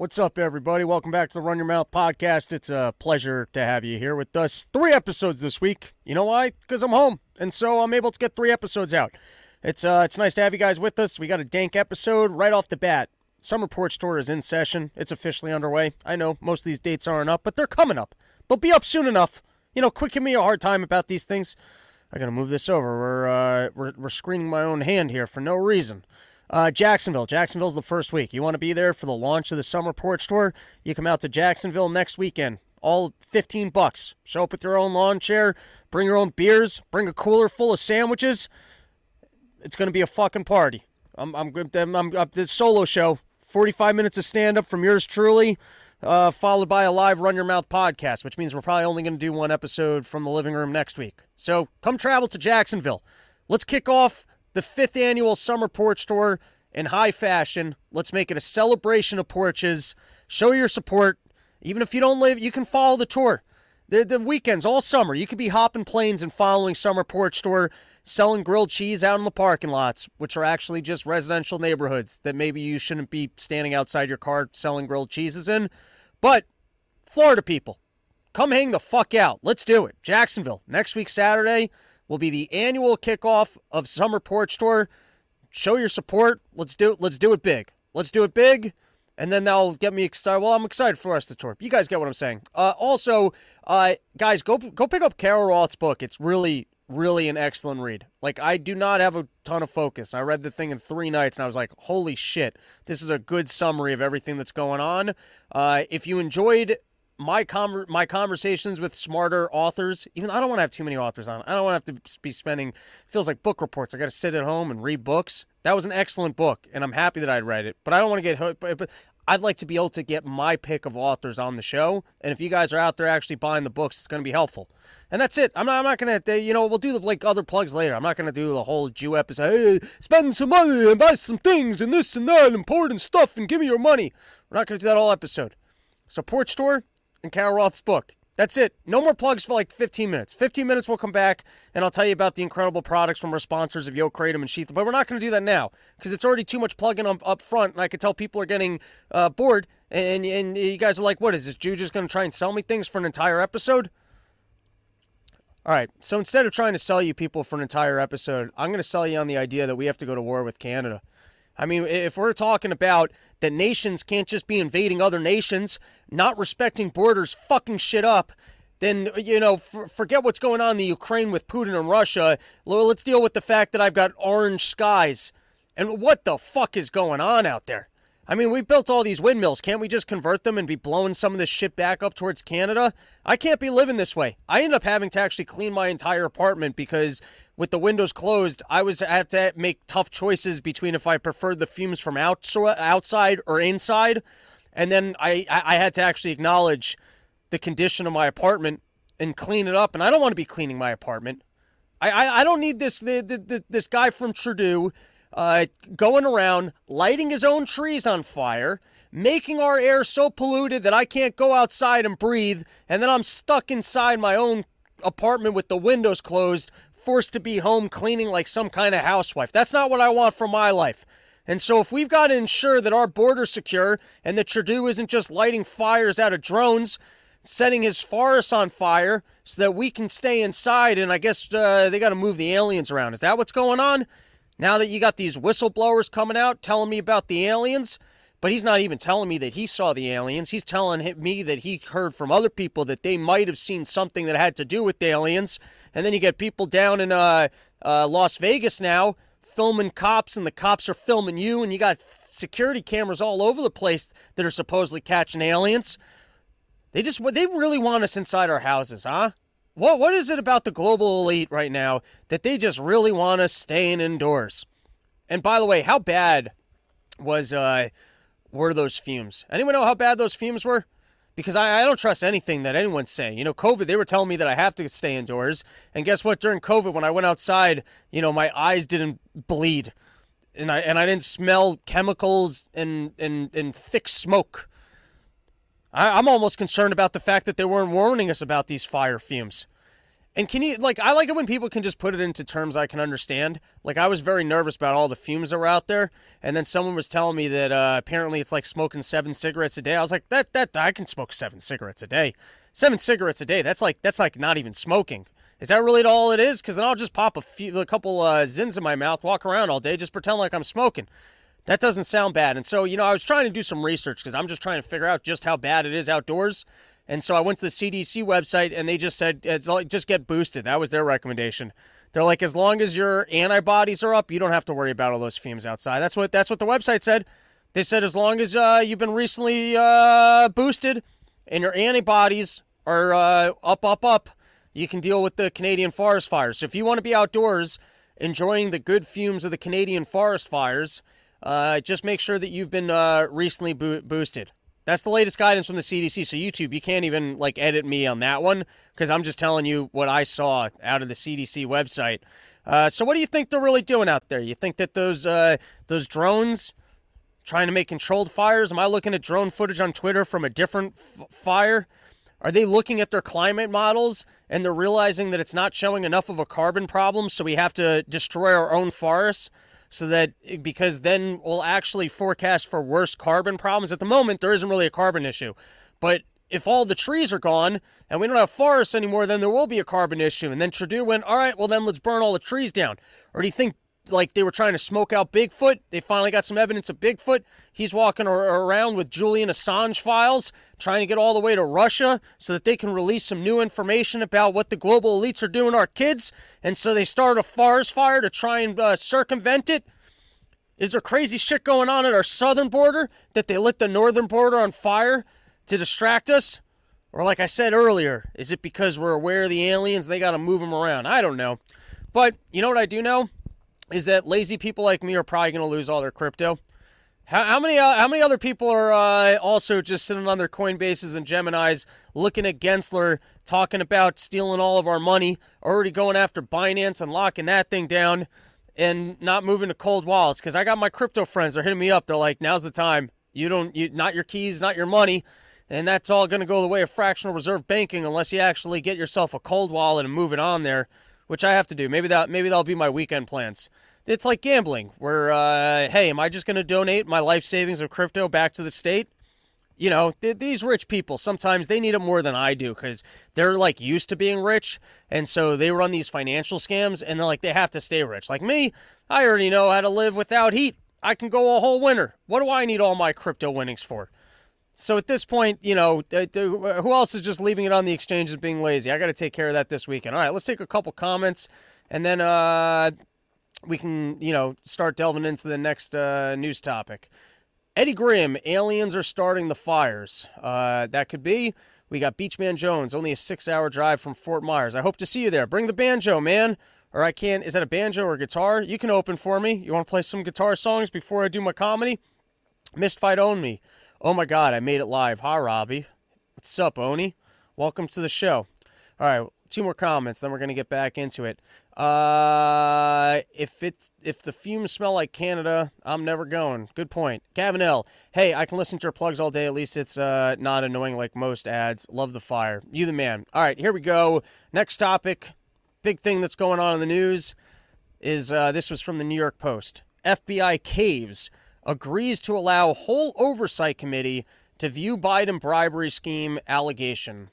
What's up, everybody? Welcome back to the Run Your Mouth podcast. It's a pleasure to have you here with us. Three episodes this week. You know why? Because I'm home, and so I'm able to get three episodes out. It's uh, it's nice to have you guys with us. We got a dank episode right off the bat. Summer Porch Tour is in session. It's officially underway. I know most of these dates aren't up, but they're coming up. They'll be up soon enough. You know, quit giving me a hard time about these things. I gotta move this over. We're uh, we're, we're screening my own hand here for no reason. Uh, Jacksonville. Jacksonville's the first week. You want to be there for the launch of the Summer Porch Tour? You come out to Jacksonville next weekend. All 15 bucks. Show up with your own lawn chair, bring your own beers, bring a cooler full of sandwiches. It's going to be a fucking party. I'm, I'm, I'm, I'm, I'm this solo show. 45 minutes of stand up from yours truly, uh, followed by a live Run Your Mouth podcast, which means we're probably only going to do one episode from the living room next week. So come travel to Jacksonville. Let's kick off the fifth annual Summer Porch Tour in high fashion. Let's make it a celebration of porches. Show your support. Even if you don't live, you can follow the tour. The, the weekends, all summer, you could be hopping planes and following Summer Porch Tour, selling grilled cheese out in the parking lots, which are actually just residential neighborhoods that maybe you shouldn't be standing outside your car selling grilled cheeses in. But Florida people, come hang the fuck out. Let's do it. Jacksonville, next week, Saturday will be the annual kickoff of Summer Porch Tour. Show your support. Let's do it. Let's do it big. Let's do it big, and then that'll get me excited. Well, I'm excited for us to tour. You guys get what I'm saying. Uh, also, uh, guys, go go pick up Carol Roth's book. It's really really an excellent read. Like I do not have a ton of focus. I read the thing in three nights and I was like, holy shit, this is a good summary of everything that's going on. Uh, if you enjoyed my conver- my conversations with smarter authors, even I don't want to have too many authors on. I don't want to have to be spending feels like book reports. I got to sit at home and read books. That was an excellent book, and I'm happy that I read it. But I don't want to get hooked. But, but I'd like to be able to get my pick of authors on the show. And if you guys are out there actually buying the books, it's going to be helpful. And that's it. I'm not. I'm not gonna. You know, we'll do the like other plugs later. I'm not gonna do the whole Jew episode. Hey, spend some money and buy some things and this and that important stuff and give me your money. We're not gonna do that all episode. So Porch Tour, and Carol Roth's book. That's it. No more plugs for like 15 minutes. 15 minutes, we'll come back and I'll tell you about the incredible products from our sponsors of Yo Kratom and Sheath. But we're not going to do that now because it's already too much plugging up, up front. And I could tell people are getting uh, bored. And, and you guys are like, what is this? Jew just going to try and sell me things for an entire episode? All right. So instead of trying to sell you people for an entire episode, I'm going to sell you on the idea that we have to go to war with Canada. I mean, if we're talking about that nations can't just be invading other nations, not respecting borders, fucking shit up, then, you know, forget what's going on in the Ukraine with Putin and Russia. Let's deal with the fact that I've got orange skies. And what the fuck is going on out there? I mean, we built all these windmills. Can't we just convert them and be blowing some of this shit back up towards Canada? I can't be living this way. I end up having to actually clean my entire apartment because with the windows closed, I was had to make tough choices between if I preferred the fumes from outside or inside, and then I I had to actually acknowledge the condition of my apartment and clean it up. And I don't want to be cleaning my apartment. I I, I don't need this the, the, this guy from Trudeau uh, going around lighting his own trees on fire, making our air so polluted that I can't go outside and breathe, and then I'm stuck inside my own apartment with the windows closed, forced to be home cleaning like some kind of housewife. That's not what I want for my life. And so, if we've got to ensure that our border's secure and that Trudeau isn't just lighting fires out of drones, setting his forests on fire so that we can stay inside, and I guess uh, they got to move the aliens around. Is that what's going on? Now that you got these whistleblowers coming out telling me about the aliens, but he's not even telling me that he saw the aliens. He's telling me that he heard from other people that they might have seen something that had to do with the aliens. And then you get people down in uh, uh, Las Vegas now filming cops, and the cops are filming you, and you got security cameras all over the place that are supposedly catching aliens. They just they really want us inside our houses, huh? What what is it about the global elite right now that they just really want us staying indoors? And by the way, how bad was uh were those fumes? Anyone know how bad those fumes were? Because I, I don't trust anything that anyone's saying. You know, COVID, they were telling me that I have to stay indoors. And guess what? During COVID, when I went outside, you know, my eyes didn't bleed. And I and I didn't smell chemicals and, and, and thick smoke. I, I'm almost concerned about the fact that they weren't warning us about these fire fumes. And can you like I like it when people can just put it into terms I can understand. Like I was very nervous about all the fumes that were out there, and then someone was telling me that uh, apparently it's like smoking seven cigarettes a day. I was like, that that I can smoke seven cigarettes a day. Seven cigarettes a day. That's like that's like not even smoking. Is that really all it is? Because then I'll just pop a few, a couple uh, Zyns in my mouth, walk around all day, just pretend like I'm smoking. That doesn't sound bad. And so, you know, I was trying to do some research because I'm just trying to figure out just how bad it is outdoors. And so I went to the CDC website and they just said, just get boosted. That was their recommendation. They're like, as long as your antibodies are up, you don't have to worry about all those fumes outside. That's what that's what the website said. They said as long as uh, you've been recently uh, boosted and your antibodies are uh, up, up, up, you can deal with the Canadian forest fires. So if you want to be outdoors enjoying the good fumes of the Canadian forest fires, uh, just make sure that you've been uh, recently bo- boosted. That's the latest guidance from the CDC. So YouTube, you can't even like edit me on that one because I'm just telling you what I saw out of the CDC website. Uh, so what do you think they're really doing out there? You think that those uh, those drones trying to make controlled fires? Am I looking at drone footage on Twitter from a different f- fire? Are they looking at their climate models and they're realizing that it's not showing enough of a carbon problem, so we have to destroy our own forests? So that because then we'll actually forecast for worse carbon problems. At the moment, there isn't really a carbon issue, but if all the trees are gone and we don't have forests anymore, then there will be a carbon issue. And then Trudeau went, all right, well then let's burn all the trees down. Or do you think like they were trying to smoke out Bigfoot. They finally got some evidence of Bigfoot. He's walking around with Julian Assange files, trying to get all the way to Russia so that they can release some new information about what the global elites are doing to our kids. And so they started a forest fire to try and uh, circumvent it. Is there crazy shit going on at our southern border that they lit the northern border on fire to distract us? Or, like I said earlier, is it because we're aware of the aliens they got to move them around? I don't know. But you know what I do know? Is that lazy people like me are probably going to lose all their crypto. How, how many uh, how many other people are uh, also just sitting on their Coinbases and Geminis looking at Gensler talking about stealing all of our money, already going after Binance and locking that thing down, and not moving to cold wallets? Because I got my crypto friends, they're hitting me up. They're like, "Now's the time. You don't, you not your keys, not your money." And that's all going to go the way of fractional reserve banking unless you actually get yourself a cold wallet and move it on there which I have to do. Maybe that maybe that'll be my weekend plans. It's like gambling, where uh, hey, am I just going to donate my life savings of crypto back to the state? You know, th- these rich people sometimes they need it more than I do because they're like used to being rich, and so they run these financial scams, and they're like they have to stay rich. Like me, I already know how to live without heat. I can go a whole winter. What do I need all my crypto winnings for? So at this point, you know, who else is just leaving it on the exchanges being lazy? I got to take care of that this weekend. All right, let's take a couple comments, and then uh, we can, you know, start delving into the next uh, news topic. Eddie Grimm, aliens are starting the fires. Uh, that could be. We got Beachman Jones, only a six-hour drive from Fort Myers. I hope to see you there. Bring the banjo, man. Or I can't. Is that a banjo or a guitar? You can open for me. You want to play some guitar songs before I do my comedy? Missed Fight Own Me. Oh my God, I made it live. Hi, Robbie. What's up, Oni? Welcome to the show. All right, two more comments, then we're gonna get back into it. Uh, if it's if the fumes smell like Canada, I'm never going. Good point, Gavin. Hey, I can listen to your plugs all day. At least it's uh not annoying like most ads. Love the fire. You the man. All right, here we go. Next topic. Big thing that's going on in the news is uh, this was from the New York Post. FBI caves agrees to allow whole oversight committee to view Biden bribery scheme allegation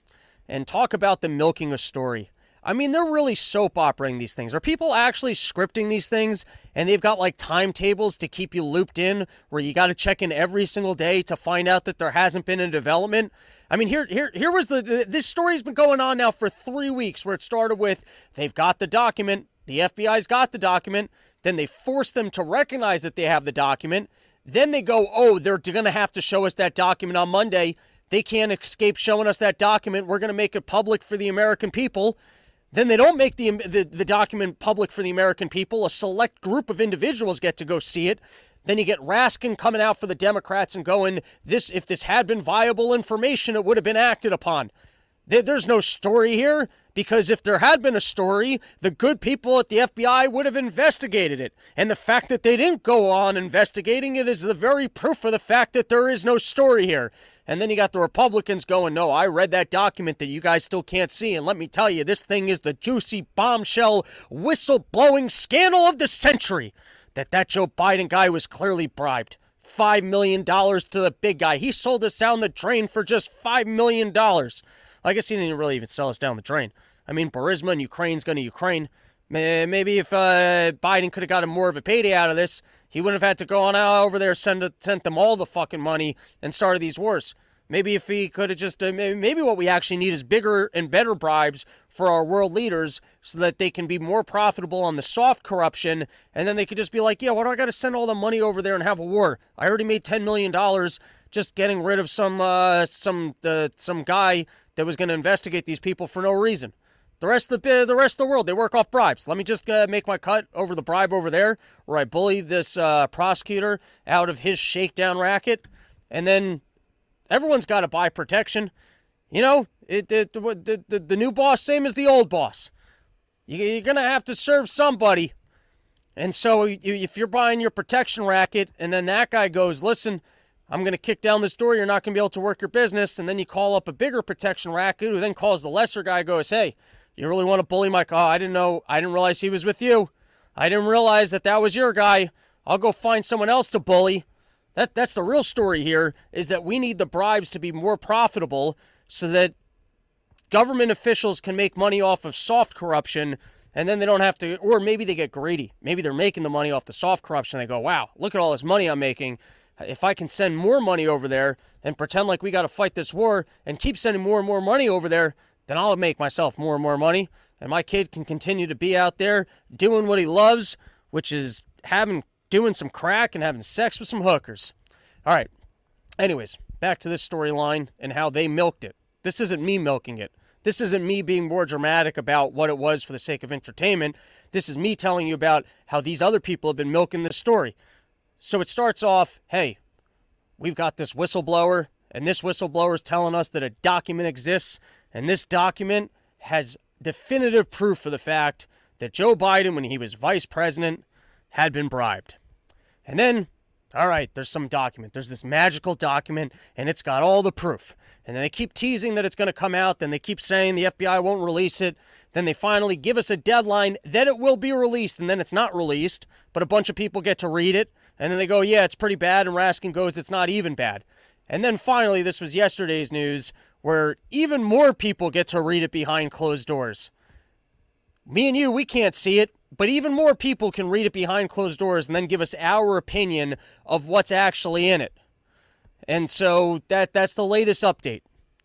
and talk about the milking a story. I mean, they're really soap operating these things. Are people actually scripting these things and they've got like timetables to keep you looped in where you got to check in every single day to find out that there hasn't been a development? I mean, here, here, here was the this story's been going on now for three weeks where it started with they've got the document, the FBI's got the document, then they force them to recognize that they have the document. Then they go, oh, they're going to have to show us that document on Monday. They can't escape showing us that document. We're going to make it public for the American people. Then they don't make the, um, the, the document public for the American people. A select group of individuals get to go see it. Then you get Raskin coming out for the Democrats and going, "This, if this had been viable information, it would have been acted upon." There's no story here Because if there had been a story, the good people at the FBI would have investigated it. And the fact that they didn't go on investigating it is the very proof of the fact that there is no story here. And then you got the Republicans going, no, I read that document that you guys still can't see. And let me tell you, this thing is the juicy bombshell whistleblowing scandal of the century. That that Joe Biden guy was clearly bribed. $5 million to the big guy. He sold us down the drain for just $5 million. I guess he didn't really even sell us down the drain. I mean, Burisma and Ukraine's going to Ukraine. Maybe if uh, Biden could have gotten more of a payday out of this, he wouldn't have had to go on out over there, send sent them all the fucking money, and started these wars. Maybe if he could have just, uh, maybe what we actually need is bigger and better bribes for our world leaders so that they can be more profitable on the soft corruption. And then they could just be like, yeah, why do I got to send all the money over there and have a war? I already made $10 million just getting rid of some, uh, some, uh, some guy that was going to investigate these people for no reason. The rest of the the rest of the world, they work off bribes. Let me just uh, make my cut over the bribe over there, where I bully this uh, prosecutor out of his shakedown racket, and then everyone's got to buy protection. You know, it, it the, the the new boss same as the old boss. You, are gonna have to serve somebody, and so if you're buying your protection racket, and then that guy goes, listen. I'm going to kick down this door. You're not going to be able to work your business. And then you call up a bigger protection racket who then calls the lesser guy, goes, Hey, you really want to bully my car? I didn't know. I didn't realize he was with you. I didn't realize that that was your guy. I'll go find someone else to bully. That, that's the real story here is that we need the bribes to be more profitable so that government officials can make money off of soft corruption and then they don't have to, or maybe they get greedy. Maybe they're making the money off the soft corruption. They go, wow, look at all this money I'm making. If I can send more money over there and pretend like we got to fight this war and keep sending more and more money over there, then I'll make myself more and more money, and my kid can continue to be out there doing what he loves, which is having doing some crack and having sex with some hookers. All right. Anyways, back to this storyline and how they milked it. This isn't me milking it. This isn't me being more dramatic about what it was for the sake of entertainment. This is me telling you about how these other people have been milking this story. So it starts off hey, we've got this whistleblower, and this whistleblower is telling us that a document exists and this document has definitive proof of the fact that Joe Biden, when he was vice president, had been bribed. And then, all right, there's some document. There's this magical document, and it's got all the proof. And then they keep teasing that it's going to come out. Then they keep saying the FBI won't release it. Then they finally give us a deadline that it will be released, and then it's not released. But a bunch of people get to read it, and then they go, yeah, it's pretty bad. And Raskin goes, it's not even bad. And then finally, this was yesterday's news where even more people get to read it behind closed doors. Me and you, we can't see it, but even more people can read it behind closed doors and then give us our opinion of what's actually in it. And so that that's the latest update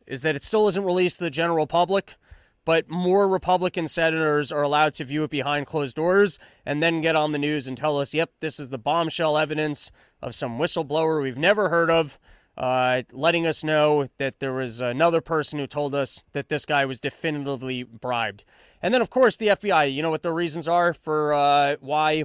is that it still isn't released to the general public, but more Republican senators are allowed to view it behind closed doors and then get on the news and tell us, "Yep, this is the bombshell evidence of some whistleblower we've never heard of uh, letting us know that there was another person who told us that this guy was definitively bribed. And then, of course, the FBI, you know what the reasons are for uh, why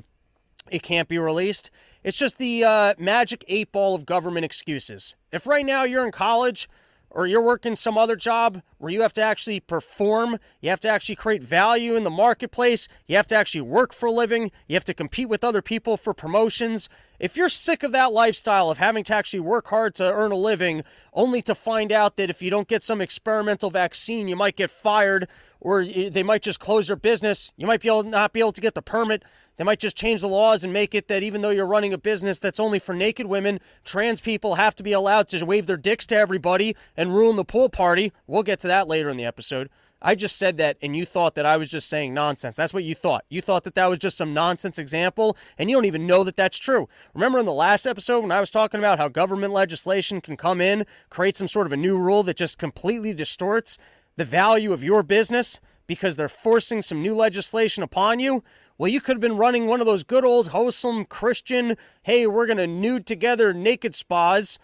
it can't be released? It's just the uh, magic eight ball of government excuses. If right now you're in college, or you're working some other job where you have to actually perform, you have to actually create value in the marketplace, you have to actually work for a living, you have to compete with other people for promotions. If you're sick of that lifestyle of having to actually work hard to earn a living, only to find out that if you don't get some experimental vaccine, you might get fired or they might just close your business, you might be able not be able to get the permit, they might just change the laws and make it that even though you're running a business that's only for naked women, trans people have to be allowed to wave their dicks to everybody and ruin the pool party. We'll get to that later in the episode. I just said that and you thought that I was just saying nonsense. That's what you thought. You thought that that was just some nonsense example and you don't even know that that's true. Remember in the last episode when I was talking about how government legislation can come in, create some sort of a new rule that just completely distorts the value of your business because they're forcing some new legislation upon you? Well, you could have been running one of those good old wholesome Christian, hey, we're going to nude together naked spas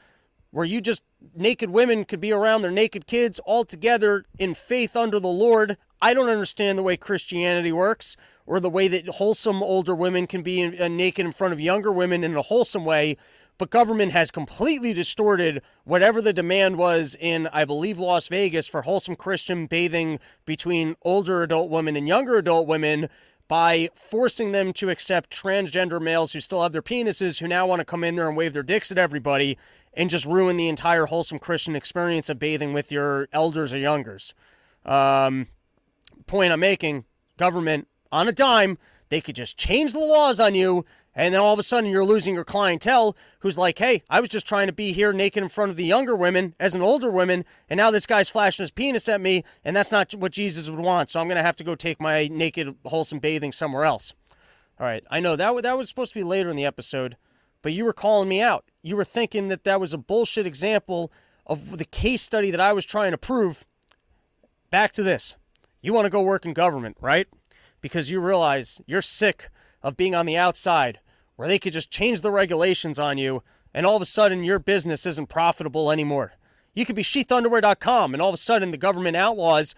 where you just naked women could be around their naked kids all together in faith under the Lord. I don't understand the way Christianity works or the way that wholesome older women can be in, uh, naked in front of younger women in a wholesome way. but government has completely distorted whatever the demand was in, I believe, Las Vegas for wholesome Christian bathing between older adult women and younger adult women by forcing them to accept transgender males who still have their penises, who now want to come in there and wave their dicks at everybody and just ruin the entire wholesome Christian experience of bathing with your elders or youngers. Um, point I'm making government on a dime, they could just change the laws on you and then all of a sudden, you're losing your clientele who's like, hey, I was just trying to be here naked in front of the younger women as an older woman, and now this guy's flashing his penis at me, and that's not what Jesus would want. So I'm going to have to go take my naked, wholesome bathing somewhere else. All right, I know that, that was supposed to be later in the episode, but you were calling me out. You were thinking that that was a bullshit example of the case study that I was trying to prove. Back to this. You want to go work in government, right? Because you realize you're sick of being on the outside where they could just change the regulations on you and all of a sudden your business isn't profitable anymore. You could be sheathunderwear.com and all of a sudden the government outlaws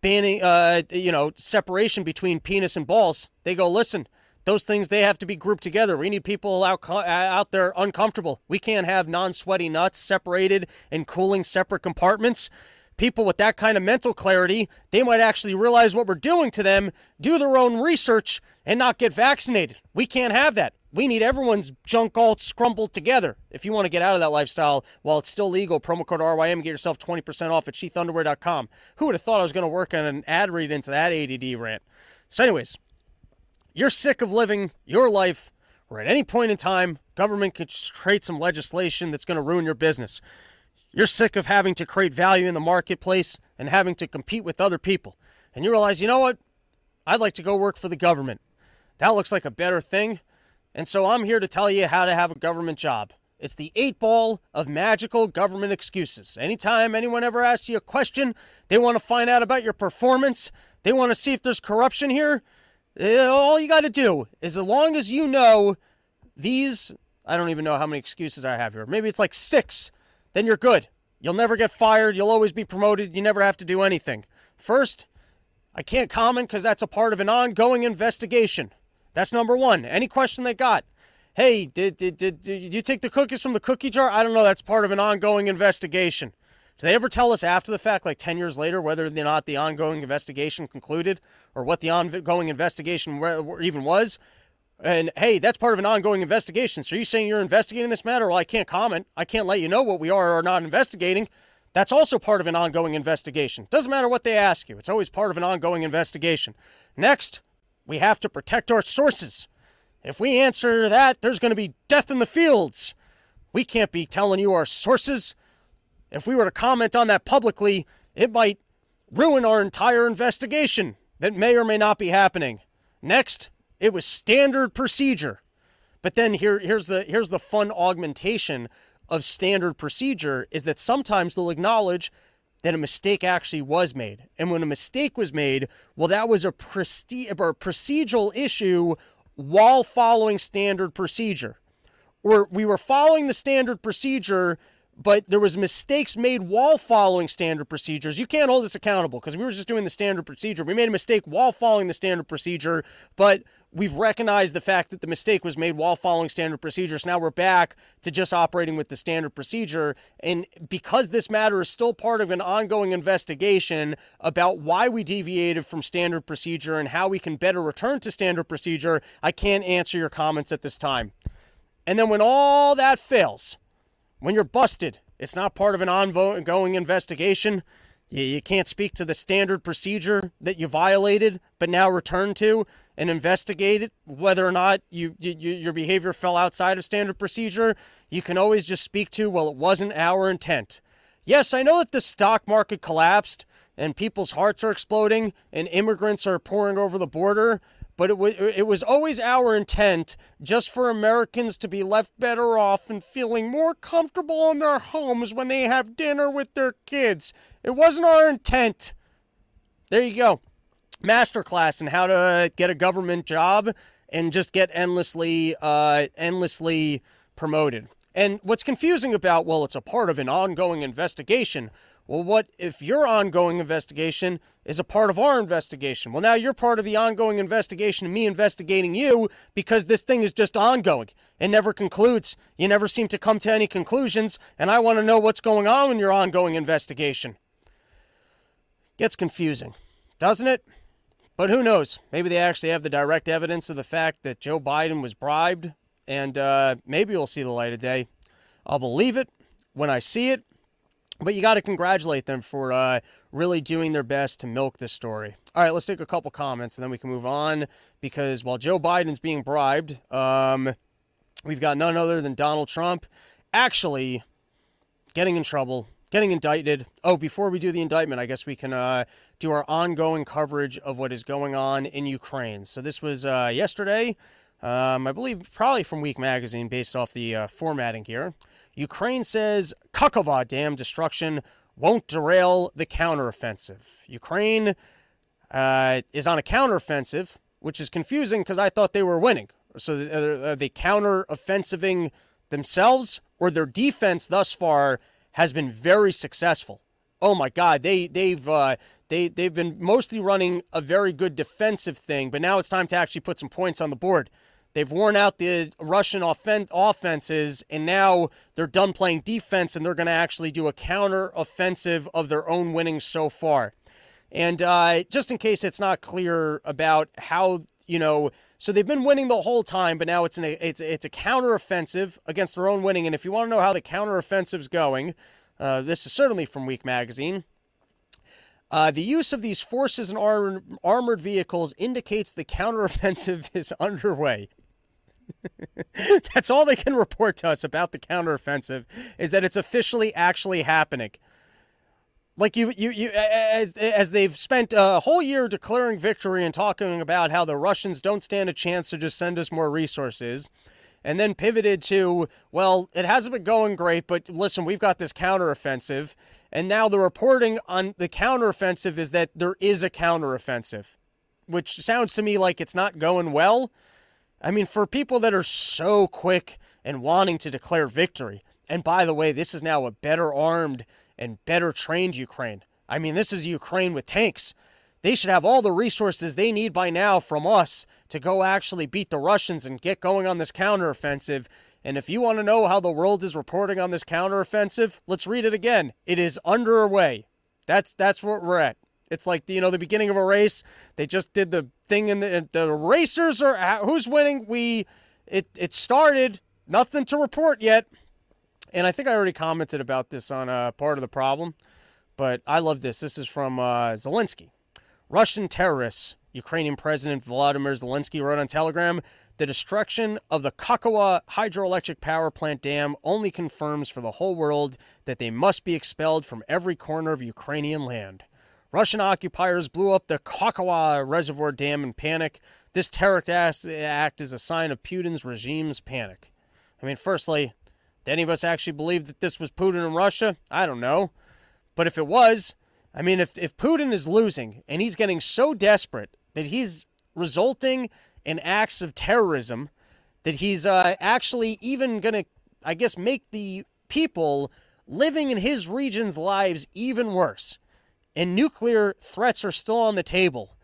banning, uh, you know, separation between penis and balls. They go, listen, those things they have to be grouped together. We need people out uh, out there uncomfortable. We can't have non-sweaty nuts separated in cooling separate compartments people with that kind of mental clarity, they might actually realize what we're doing to them, do their own research, and not get vaccinated. We can't have that. We need everyone's junk all scrumbled together. If you want to get out of that lifestyle while it's still legal, promo code RYM, get yourself 20% off at sheathunderwear.com. Who would have thought I was going to work on an ad read into that ADD rant? So, anyways, you're sick of living your life where at any point in time, government could create some legislation that's going to ruin your business. You're sick of having to create value in the marketplace and having to compete with other people. And you realize, you know what? I'd like to go work for the government. That looks like a better thing. And so I'm here to tell you how to have a government job. It's the eight ball of magical government excuses. Anytime anyone ever asks you a question, they want to find out about your performance, they want to see if there's corruption here. Eh, all you got to do is, as long as you know these, I don't even know how many excuses I have here. Maybe it's like six then you're good. You'll never get fired. You'll always be promoted. You never have to do anything. First, I can't comment because that's a part of an ongoing investigation. That's number one. Any question they got? Hey, did, did, did, did you take the cookies from the cookie jar? I don't know. That's part of an ongoing investigation. Do they ever tell us after the fact, like 10 years later, whether or not the ongoing investigation concluded or what the ongoing investigation even was? And hey, that's part of an ongoing investigation. So you saying you're investigating this matter? Well, I can't comment. I can't let you know what we are or are not investigating. That's also part of an ongoing investigation. Doesn't matter what they ask you, it's always part of an ongoing investigation. Next, we have to protect our sources. If we answer that, there's going to be death in the fields. We can't be telling you our sources. If we were to comment on that publicly, it might ruin our entire investigation that may or may not be happening. Next, it was standard procedure. But then here, here's the here's the fun augmentation of standard procedure is that sometimes they'll acknowledge that a mistake actually was made. And when a mistake was made, well, that was a, presti- or procedural issue while following standard procedure. Or we were following the standard procedure, but there was mistakes made while following standard procedures. You can't hold us accountable because we were just doing the standard procedure. We made a mistake while following the standard procedure, but we've recognized the fact that the mistake was made while following standard procedures. Now we're back to just operating with the standard procedure. And because this matter is still part of an ongoing investigation about why we deviated from standard procedure and how we can better return to standard procedure, I can't answer your comments at this time. And then when all that fails, when you're busted, it's not part of an ongoing investigation. You, can't speak to the standard procedure that you violated, but now return to and investigate it, whether or not you, you, your behavior fell outside of standard procedure, you can always just speak to, well, it wasn't our intent. Yes, I know that the stock market collapsed and people's hearts are exploding and immigrants are pouring over the border, but it, w- it was always our intent just for Americans to be left better off and feeling more comfortable in their homes when they have dinner with their kids. It wasn't our intent. There you go masterclass in how to get a government job and just get endlessly, uh, endlessly promoted. And what's confusing about, well, it's a part of an ongoing investigation. Well, what if your ongoing investigation is a part of our investigation? Well, now you're part of the ongoing investigation of me investigating you because this thing is just ongoing. It never concludes. You never seem to come to any conclusions, and I want to know what's going on in your ongoing investigation. Gets confusing, doesn't it? But who knows? Maybe they actually have the direct evidence of the fact that Joe Biden was bribed, and uh, maybe we'll see the light of day. I'll believe it when I see it, but you got to congratulate them for uh, really doing their best to milk this story. All right, let's take a couple comments and then we can move on because while Joe Biden's being bribed, um, we've got none other than Donald Trump actually getting in trouble, getting indicted. Oh, before we do the indictment, I guess we can uh, do our ongoing coverage of what is going on in Ukraine. So this was uh, yesterday, um, I believe, probably from Week Magazine, based off the uh, formatting here. Ukraine says Kakhovka Dam destruction won't derail the counteroffensive. Ukraine uh, is on a counteroffensive, which is confusing because I thought they were winning. So are they counteroffensiving themselves, or their defense thus far has been very successful? Oh my God, they they've uh, they they've been mostly running a very good defensive thing, but now it's time to actually put some points on the board. They've worn out the Russian offen- offenses, and now they're done playing defense, and they're going to actually do a counter offensive of their own winnings so far. And uh, just in case it's not clear about how you know, so they've been winning the whole time, but now it's an it's it's a counter offensive against their own winning. And if you want to know how the counter offensive's going, uh, this is certainly from Week Magazine. Uh, the use of these forces and ar- armored vehicles indicates the counteroffensive is underway. That's all they can report to us about the counteroffensive is that it's officially actually happening. Like you, you, you, as as they've spent a whole year declaring victory and talking about how the Russians don't stand a chance to just send us more resources, and then pivoted to, well, it hasn't been going great, but listen, we've got this counteroffensive, and now the reporting on the counteroffensive is that there is a counteroffensive, which sounds to me like it's not going well. I mean, for people that are so quick and wanting to declare victory, and by the way, this is now a better armed and better trained Ukraine. I mean, this is Ukraine with tanks. They should have all the resources they need by now from us to go actually beat the Russians and get going on this counteroffensive. And if you want to know how the world is reporting on this counteroffensive, let's read it again. It is underway. That's that's where we're at. It's like you know the beginning of a race. They just did the thing and the the racers are who's winning. We it it started. Nothing to report yet. And I think I already commented about this on uh, part of the problem, but I love this. This is from uh, Zelensky. Russian terrorists, Ukrainian President Vladimir Zelensky wrote on Telegram the destruction of the Kakhovka hydroelectric power plant dam only confirms for the whole world that they must be expelled from every corner of Ukrainian land. Russian occupiers blew up the Kakhovka reservoir dam in panic. This terrorist act is a sign of Putin's regime's panic. I mean, firstly, any of us actually believe that this was Putin and Russia? I don't know. But if it was, I mean, if, if Putin is losing and he's getting so desperate that he's resulting in acts of terrorism, that he's uh, actually even going to, I guess, make the people living in his region's lives even worse and nuclear threats are still on the table.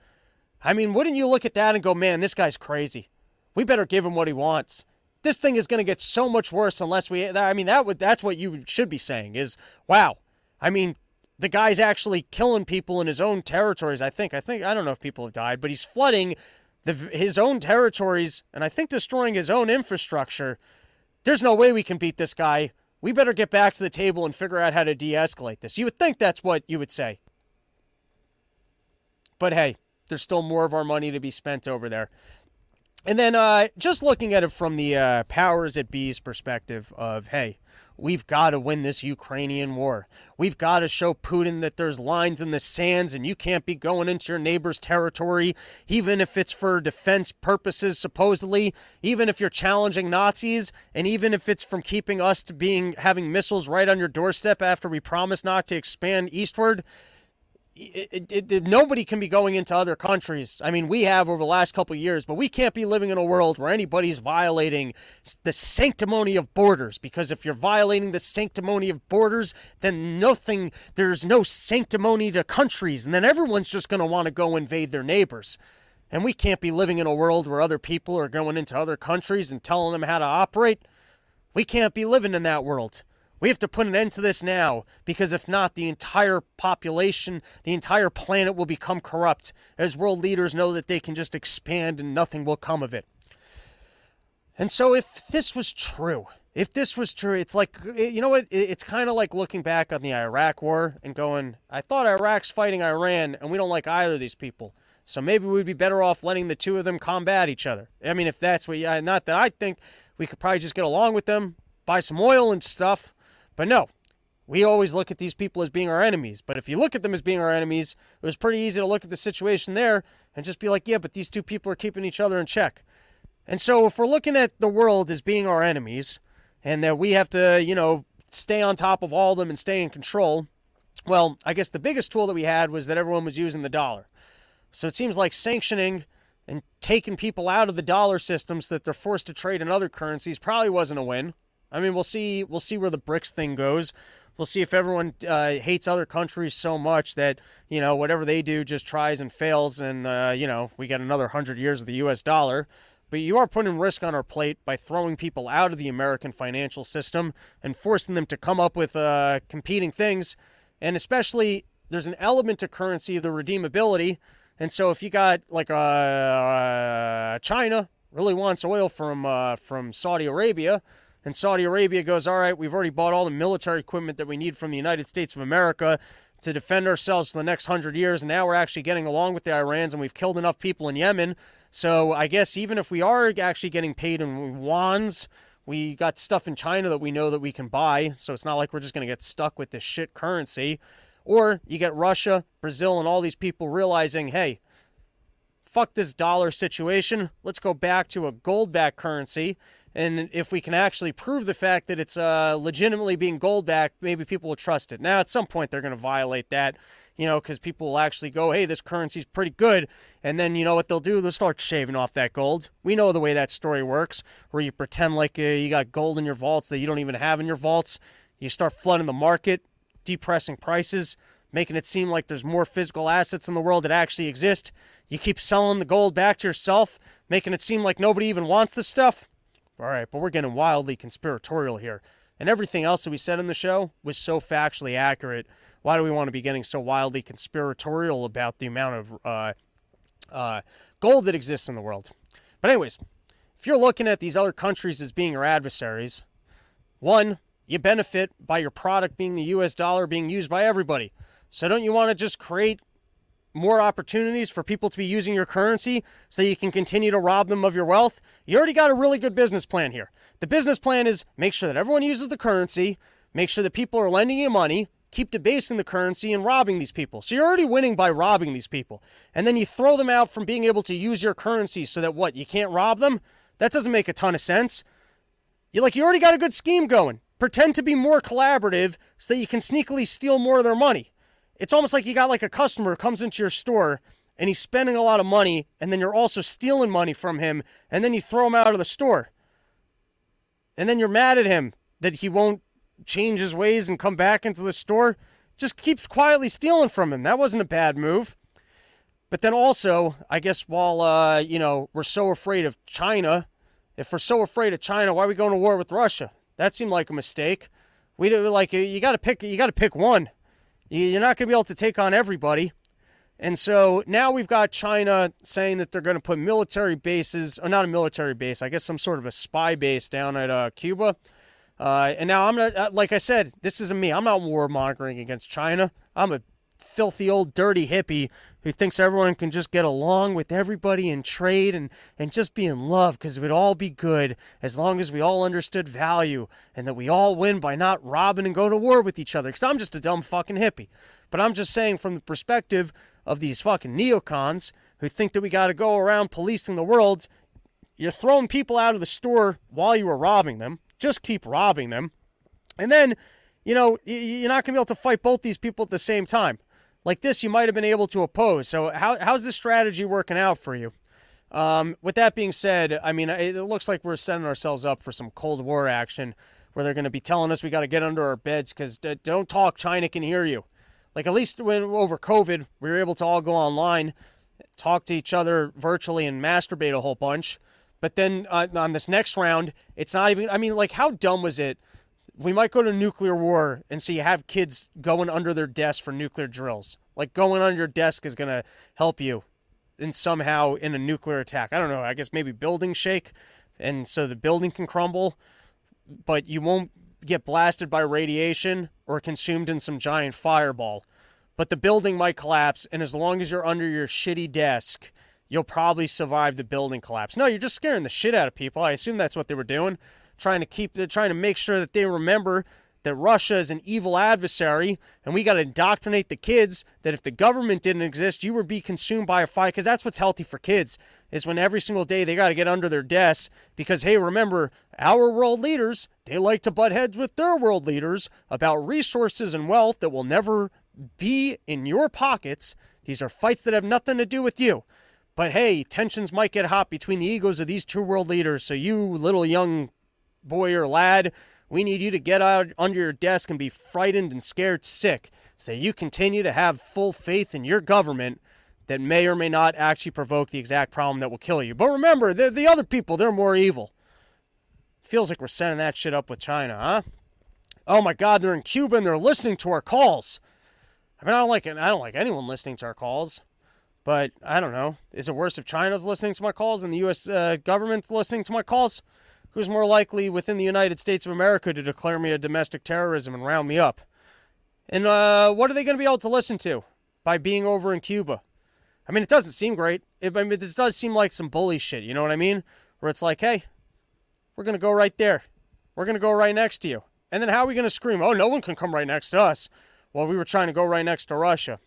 I mean, wouldn't you look at that and go, man, this guy's crazy. We better give him what he wants. This thing is going to get so much worse unless we. I mean, that would that's what you should be saying is, wow. I mean, the guy's actually killing people in his own territories. I think. I think. I don't know if people have died, but he's flooding the, his own territories and I think destroying his own infrastructure. There's no way we can beat this guy. We better get back to the table and figure out how to de escalate this. You would think that's what you would say. But hey, there's still more of our money to be spent over there. And then uh, just looking at it from the uh, powers at B's perspective of, hey, we've got to win this Ukrainian war. We've got to show Putin that there's lines in the sands and you can't be going into your neighbor's territory, even if it's for defense purposes, supposedly, even if you're challenging Nazis, and even if it's from keeping us to being having missiles right on your doorstep after we promise not to expand eastward it, it, it, nobody can be going into other countries. I mean, we have over the last couple years, but we can't be living in a world where anybody's violating the sanctimony of borders. Because if you're violating the sanctimony of borders, then nothing, there's no sanctimony to countries, and then everyone's just going to want to go invade their neighbors. And we can't be living in a world where other people are going into other countries and telling them how to operate. We can't be living in that world. We have to put an end to this now because if not, the entire population, the entire planet will become corrupt as world leaders know that they can just expand and nothing will come of it. And so, if this was true, if this was true, it's like, eh, you know what? It's kind of like looking back on the Iraq war and going, I thought Iraq's fighting Iran and we don't like either of these people. So maybe we'd be better off letting the two of them combat each other. I mean, if that's what, you, not that I think we could probably just get along with them, buy some oil and stuff but no, we always look at these people as being our enemies. But if you look at them as being our enemies, it was pretty easy to look at the situation there and just be like, yeah, but these two people are keeping each other in check. And so if we're looking at the world as being our enemies and that we have to, you know, stay on top of all of them and stay in control, well, I guess the biggest tool that we had was that everyone was using the dollar. So it seems like sanctioning and taking people out of the dollar system so that they're forced to trade in other currencies probably wasn't a win. I mean, we'll see. We'll see where the BRICS thing goes. We'll see if everyone uh, hates other countries so much that you know whatever they do just tries and fails, and uh, you know we get another hundred years of the U.S. dollar. But you are putting risk on our plate by throwing people out of the American financial system and forcing them to come up with uh, competing things. And especially, there's an element to currency of the redeemability. And so, if you got like a uh, China really wants oil from uh, from Saudi Arabia and Saudi Arabia goes, all right, we've already bought all the military equipment that we need from the United States of America to defend ourselves for the next hundred years. And now we're actually getting along with the Irans and we've killed enough people in Yemen. So I guess even if we are actually getting paid in wands, we got stuff in China that we know that we can buy. So it's not like we're just going to get stuck with this shit currency. Or you get Russia, Brazil, and all these people realizing, hey, fuck this dollar situation. Let's go back to a gold backed currency and if we can actually prove the fact that it's uh, legitimately being gold backed, maybe people will trust it. Now, at some point, they're going to violate that, you know, because people will actually go, hey, this currency's pretty good. And then, you know what they'll do? They'll start shaving off that gold. We know the way that story works, where you pretend like uh, you got gold in your vaults that you don't even have in your vaults. You start flooding the market, depressing prices, making it seem like there's more physical assets in the world that actually exist. You keep selling the gold back to yourself, making it seem like nobody even wants the stuff all right, but we're getting wildly conspiratorial here. And everything else that we said in the show was so factually accurate. Why do we want to be getting so wildly conspiratorial about the amount of uh, uh, gold that exists in the world? But, anyways, if you're looking at these other countries as being your adversaries, one, you benefit by your product being the US dollar being used by everybody. So, don't you want to just create more opportunities for people to be using your currency so you can continue to rob them of your wealth, you already got a really good business plan here. The business plan is make sure that everyone uses the currency, make sure that people are lending you money, keep debasing the currency and robbing these people. So you're already winning by robbing these people. And then you throw them out from being able to use your currency so that what, you can't rob them? That doesn't make a ton of sense. You like you already got a good scheme going. Pretend to be more collaborative so that you can sneakily steal more of their money it's almost like you got like a customer comes into your store and he's spending a lot of money and then you're also stealing money from him and then you throw him out of the store. And then you're mad at him that he won't change his ways and come back into the store. Just keeps quietly stealing from him. That wasn't a bad move. But then also, I guess while uh, you know, we're so afraid of China, if we're so afraid of China, why are we going to war with Russia? That seemed like a mistake. We do like you got to pick you got to pick one. You're not going to be able to take on everybody. And so now we've got China saying that they're going to put military bases, or not a military base, I guess some sort of a spy base down at uh, Cuba. Uh, and now I'm not, uh, like I said, this isn't me. I'm not war warmongering against China. I'm a filthy old dirty hippie who thinks everyone can just get along with everybody and trade and, and just be in love because it would all be good as long as we all understood value and that we all win by not robbing and go to war with each other. Because I'm just a dumb fucking hippie. But I'm just saying from the perspective of these fucking neocons who think that we got to go around policing the world, you're throwing people out of the store while you were robbing them. Just keep robbing them. And then, you know, you're not going to be able to fight both these people at the same time. Like this, you might have been able to oppose. So, how, how's this strategy working out for you? Um, with that being said, I mean, it looks like we're setting ourselves up for some Cold War action where they're going to be telling us we got to get under our beds because don't talk, China can hear you. Like, at least when over COVID, we were able to all go online, talk to each other virtually, and masturbate a whole bunch. But then uh, on this next round, it's not even, I mean, like, how dumb was it? We might go to nuclear war and you have kids going under their desk for nuclear drills. Like, going under your desk is going to help you in somehow in a nuclear attack. I don't know. I guess maybe buildings shake, and so the building can crumble, but you won't get blasted by radiation or consumed in some giant fireball. But the building might collapse, and as long as you're under your shitty desk, you'll probably survive the building collapse. No, you're just scaring the shit out of people. I assume that's what they were doing, trying to keep, trying to make sure that they remember that Russia is an evil adversary, and we got to indoctrinate the kids that if the government didn't exist, you would be consumed by a fire. Because that's what's healthy for kids is when every single day they got to get under their desks. Because hey, remember, our world leaders they like to butt heads with their world leaders about resources and wealth that will never be in your pockets. These are fights that have nothing to do with you. But hey, tensions might get hot between the egos of these two world leaders. So you little young boy or lad we need you to get out under your desk and be frightened and scared sick so you continue to have full faith in your government that may or may not actually provoke the exact problem that will kill you. But remember, the, the other people, they're more evil. Feels like we're setting that shit up with China, huh? Oh my God, they're in Cuba and they're listening to our calls. I mean, I don't like it. I don't like anyone listening to our calls, but I don't know. Is it worse if China's listening to my calls and the U.S. Uh, government's listening to my calls? Who's more likely within the United States of America to declare me a domestic terrorism and round me up? And uh, what are they going to be able to listen to by being over in Cuba? I mean, it doesn't seem great. It, I mean, this does seem like some bully shit. You know what I mean? Where it's like, hey, we're going to go right there. We're going to go right next to you. And then how are we going to scream? Oh, no one can come right next to us. Well, we were trying to go right next to Russia.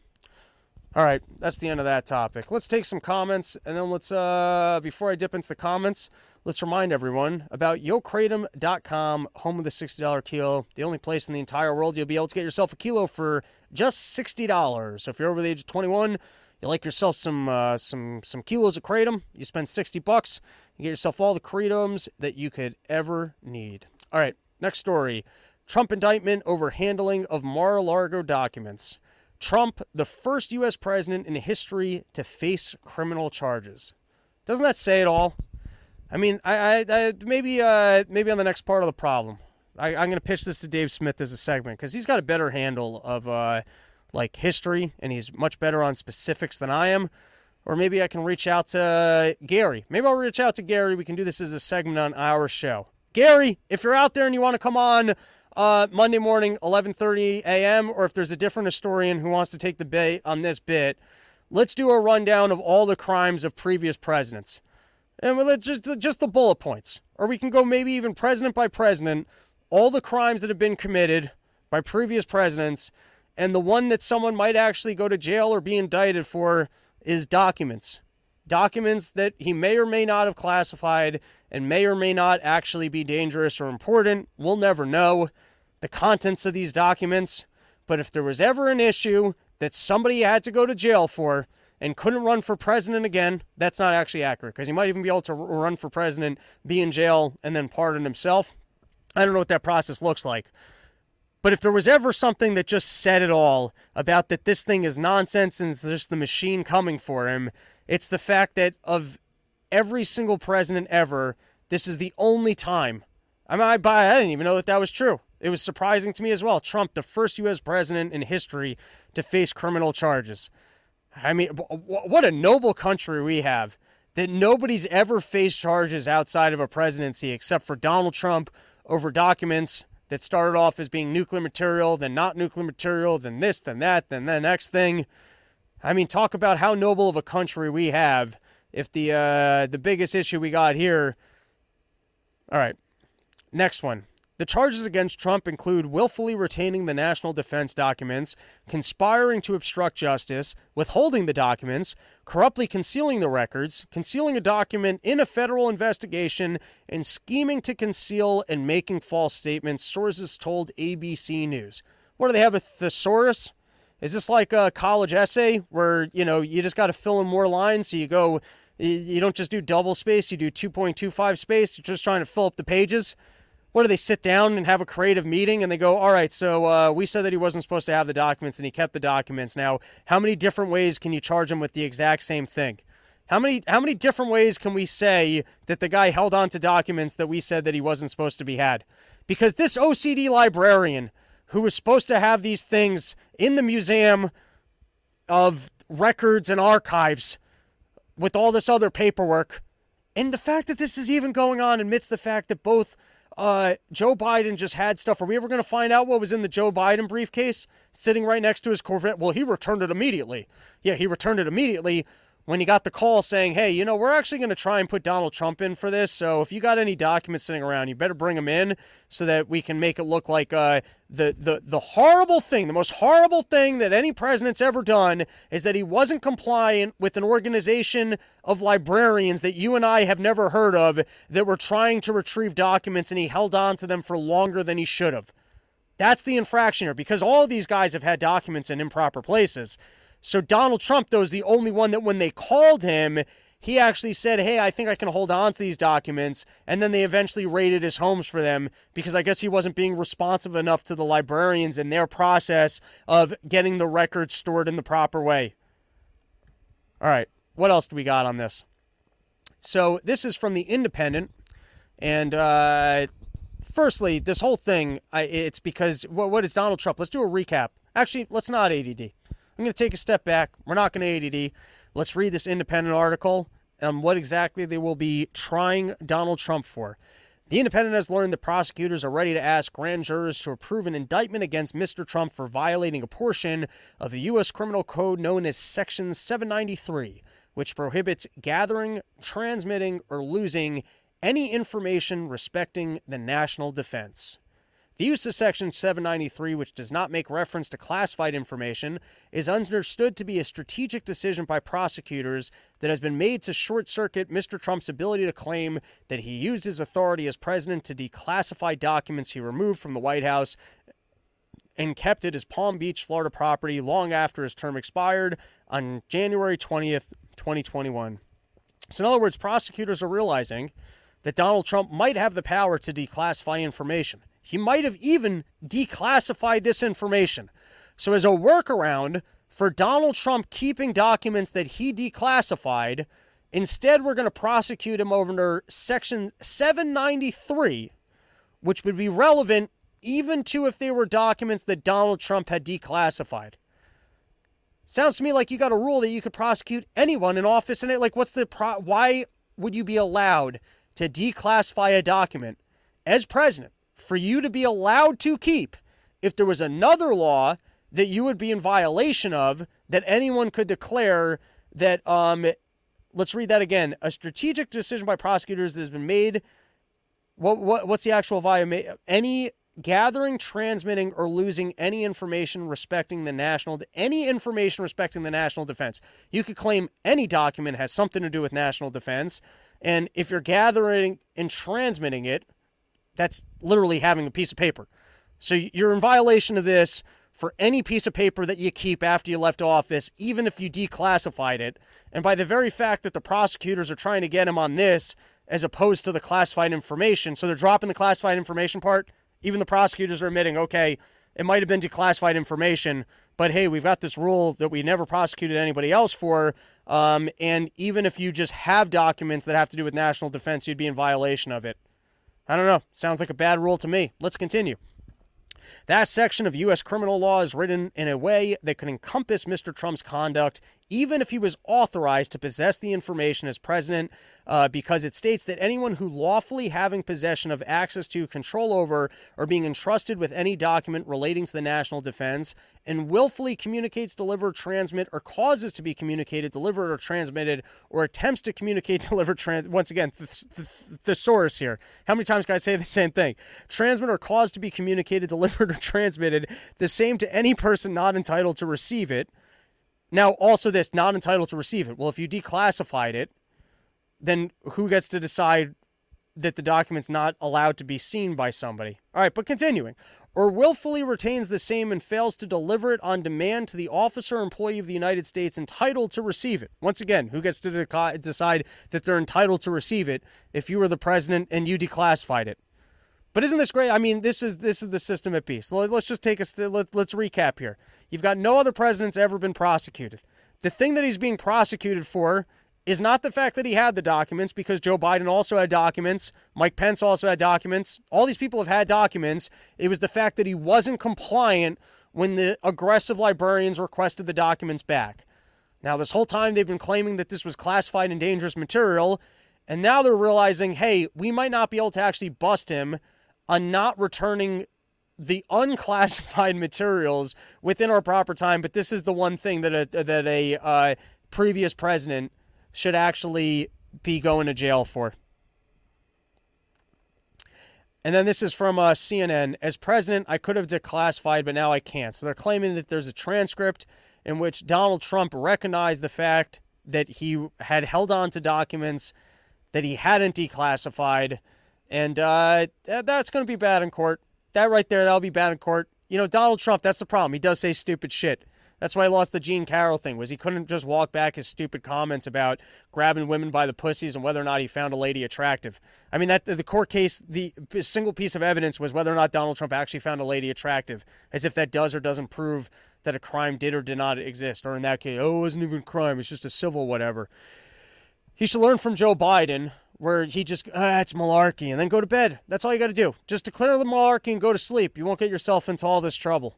All right, that's the end of that topic. Let's take some comments, and then let's, uh, before I dip into the comments, let's remind everyone about yokratom.com, home of the $60 kilo, the only place in the entire world you'll be able to get yourself a kilo for just $60. So if you're over the age of 21, you like yourself some uh, some some kilos of kratom, you spend 60 bucks, you get yourself all the kratoms that you could ever need. All right, next story. Trump indictment over handling of Mar-a-Lago documents. Trump, the first U.S. president in history to face criminal charges. Doesn't that say it all? I mean, I, I, I maybe uh, maybe on the next part of the problem, I, am going to pitch this to Dave Smith as a segment because he's got a better handle of uh, like history and he's much better on specifics than I am. Or maybe I can reach out to Gary. Maybe I'll reach out to Gary. We can do this as a segment on our show. Gary, if you're out there and you want to come on uh, Monday morning, 11:30 a.m., or if there's a different historian who wants to take the bait on this bit, let's do a rundown of all the crimes of previous presidents and we'll just just the bullet points, or we can go maybe even president by president, all the crimes that have been committed by previous presidents, and the one that someone might actually go to jail or be indicted for is documents. Documents that he may or may not have classified and may or may not actually be dangerous or important. We'll never know the contents of these documents. But if there was ever an issue that somebody had to go to jail for, and couldn't run for president again, that's not actually accurate because he might even be able to run for president, be in jail, and then pardon himself. I don't know what that process looks like. But if there was ever something that just said it all about that this thing is nonsense and it's just the machine coming for him, it's the fact that of every single president ever, this is the only time. I mean, I, I didn't even know that that was true. It was surprising to me as well. Trump, the first U.S. president in history to face criminal charges. I mean, what a noble country we have that nobody's ever faced charges outside of a presidency except for Donald Trump over documents that started off as being nuclear material, then not nuclear material, then this, then that, then the next thing. I mean, talk about how noble of a country we have. If the uh, the biggest issue we got here. All right, next one. The charges against Trump include willfully retaining the national defense documents, conspiring to obstruct justice, withholding the documents, corruptly concealing the records, concealing a document in a federal investigation, and scheming to conceal and making false statements, sources told ABC News. What do they have a thesaurus? Is this like a college essay where, you know, you just got to fill in more lines? So you go, you don't just do double space, you do 2.25 space. You're just trying to fill up the pages. What do they sit down and have a creative meeting and they go, all right, so uh, we said that he wasn't supposed to have the documents and he kept the documents. Now, how many different ways can you charge him with the exact same thing? How many how many different ways can we say that the guy held on to documents that we said that he wasn't supposed to be had? Because this OCD librarian who was supposed to have these things in the museum of records and archives with all this other paperwork. And the fact that this is even going on amidst the fact that both uh, Joe Biden just had stuff. Are we ever going to find out what was in the Joe Biden briefcase sitting right next to his Corvette? Well, he returned it immediately. Yeah, he returned it immediately when he got the call saying, hey, you know, we're actually going to try and put Donald Trump in for this. So if you got any documents sitting around, you better bring them in so that we can make it look like uh, the, the, the horrible thing, the most horrible thing that any president's ever done is that he wasn't compliant with an organization of librarians that you and I have never heard of that were trying to retrieve documents and he held on to them for longer than he should have. That's the infraction here because all these guys have had documents in improper places. So Donald Trump, though, is the only one that when they called him, he actually said, Hey, I think I can hold on to these documents. And then they eventually raided his homes for them because I guess he wasn't being responsive enough to the librarians in their process of getting the records stored in the proper way. All right, what else do we got on this? So this is from The Independent. And uh, firstly, this whole thing, I, it's because what, what is Donald Trump? Let's do a recap. Actually, let's not ADD. I'm going to take a step back. We're not going to ADD. Let's read this independent article on what exactly they will be trying Donald Trump for. The Independent has learned that prosecutors are ready to ask grand jurors to approve an indictment against Mr. Trump for violating a portion of the U.S. Criminal Code known as Section 793, which prohibits gathering, transmitting, or losing any information respecting the national defense. The use of Section 793, which does not make reference to classified information, is understood to be a strategic decision by prosecutors that has been made to short circuit Mr. Trump's ability to claim that he used his authority as president to declassify documents he removed from the White House and kept it as Palm Beach, Florida property long after his term expired on January 20th, 2021. So, in other words, prosecutors are realizing that Donald Trump might have the power to declassify information. He might have even declassified this information. So, as a workaround for Donald Trump keeping documents that he declassified, instead we're going to prosecute him under Section 793, which would be relevant even to if they were documents that Donald Trump had declassified. Sounds to me like you got a rule that you could prosecute anyone in office in it. Like, what's the pro- why would you be allowed to declassify a document as president? For you to be allowed to keep if there was another law that you would be in violation of that anyone could declare that um let's read that again. A strategic decision by prosecutors that has been made. What, what what's the actual volume any gathering transmitting or losing any information respecting the national any information respecting the national defense. You could claim any document has something to do with national defense. And if you're gathering and transmitting it that's literally having a piece of paper. So you're in violation of this for any piece of paper that you keep after you left office, even if you declassified it. And by the very fact that the prosecutors are trying to get him on this as opposed to the classified information, so they're dropping the classified information part, even the prosecutors are admitting, okay, it might have been declassified information, but hey, we've got this rule that we never prosecuted anybody else for. Um, and even if you just have documents that have to do with national defense, you'd be in violation of it. I don't know. Sounds like a bad rule to me. Let's continue. That section of U.S. criminal law is written in a way that could encompass Mr. Trump's conduct, even if he was authorized to possess the information as president, uh, because it states that anyone who lawfully having possession of access to, control over, or being entrusted with any document relating to the national defense and willfully communicates, deliver, transmit, or causes to be communicated, delivered, or transmitted, or attempts to communicate, deliver, trans. Once again, the, the, the source here. How many times can I say the same thing? Transmit or cause to be communicated, delivered, or transmitted, the same to any person not entitled to receive it. Now, also this, not entitled to receive it. Well, if you declassified it, then who gets to decide that the document's not allowed to be seen by somebody? All right, but continuing. or willfully retains the same and fails to deliver it on demand to the officer or employee of the United States entitled to receive it. Once again, who gets to de- decide that they're entitled to receive it if you were the president and you declassified it? But isn't this great? I mean, this is this is the system at peace. Let's just take a let, let's recap here. You've got no other president's ever been prosecuted. The thing that he's being prosecuted for is not the fact that he had the documents because Joe Biden also had documents, Mike Pence also had documents. All these people have had documents. It was the fact that he wasn't compliant when the aggressive librarians requested the documents back. Now, this whole time they've been claiming that this was classified and dangerous material, and now they're realizing, hey, we might not be able to actually bust him on not returning the unclassified materials within our proper time. But this is the one thing that a that a uh, previous president should actually be going to jail for. And then this is from uh, CNN. As president, I could have declassified, but now I can't. So they're claiming that there's a transcript in which Donald Trump recognized the fact that he had held on to documents that he hadn't declassified. And uh, that's going to be bad in court. That right there, that'll be bad in court. You know, Donald Trump, that's the problem. He does say stupid shit. That's why he lost the Jean Carroll thing. Was he couldn't just walk back his stupid comments about grabbing women by the pussies and whether or not he found a lady attractive. I mean that the court case, the single piece of evidence was whether or not Donald Trump actually found a lady attractive, as if that does or doesn't prove that a crime did or did not exist. Or in that case, oh, it wasn't even a crime. It's just a civil whatever. He should learn from Joe Biden, where he just, ah, it's malarkey, and then go to bed. That's all you got to do. Just declare the malarkey and go to sleep. You won't get yourself into all this trouble.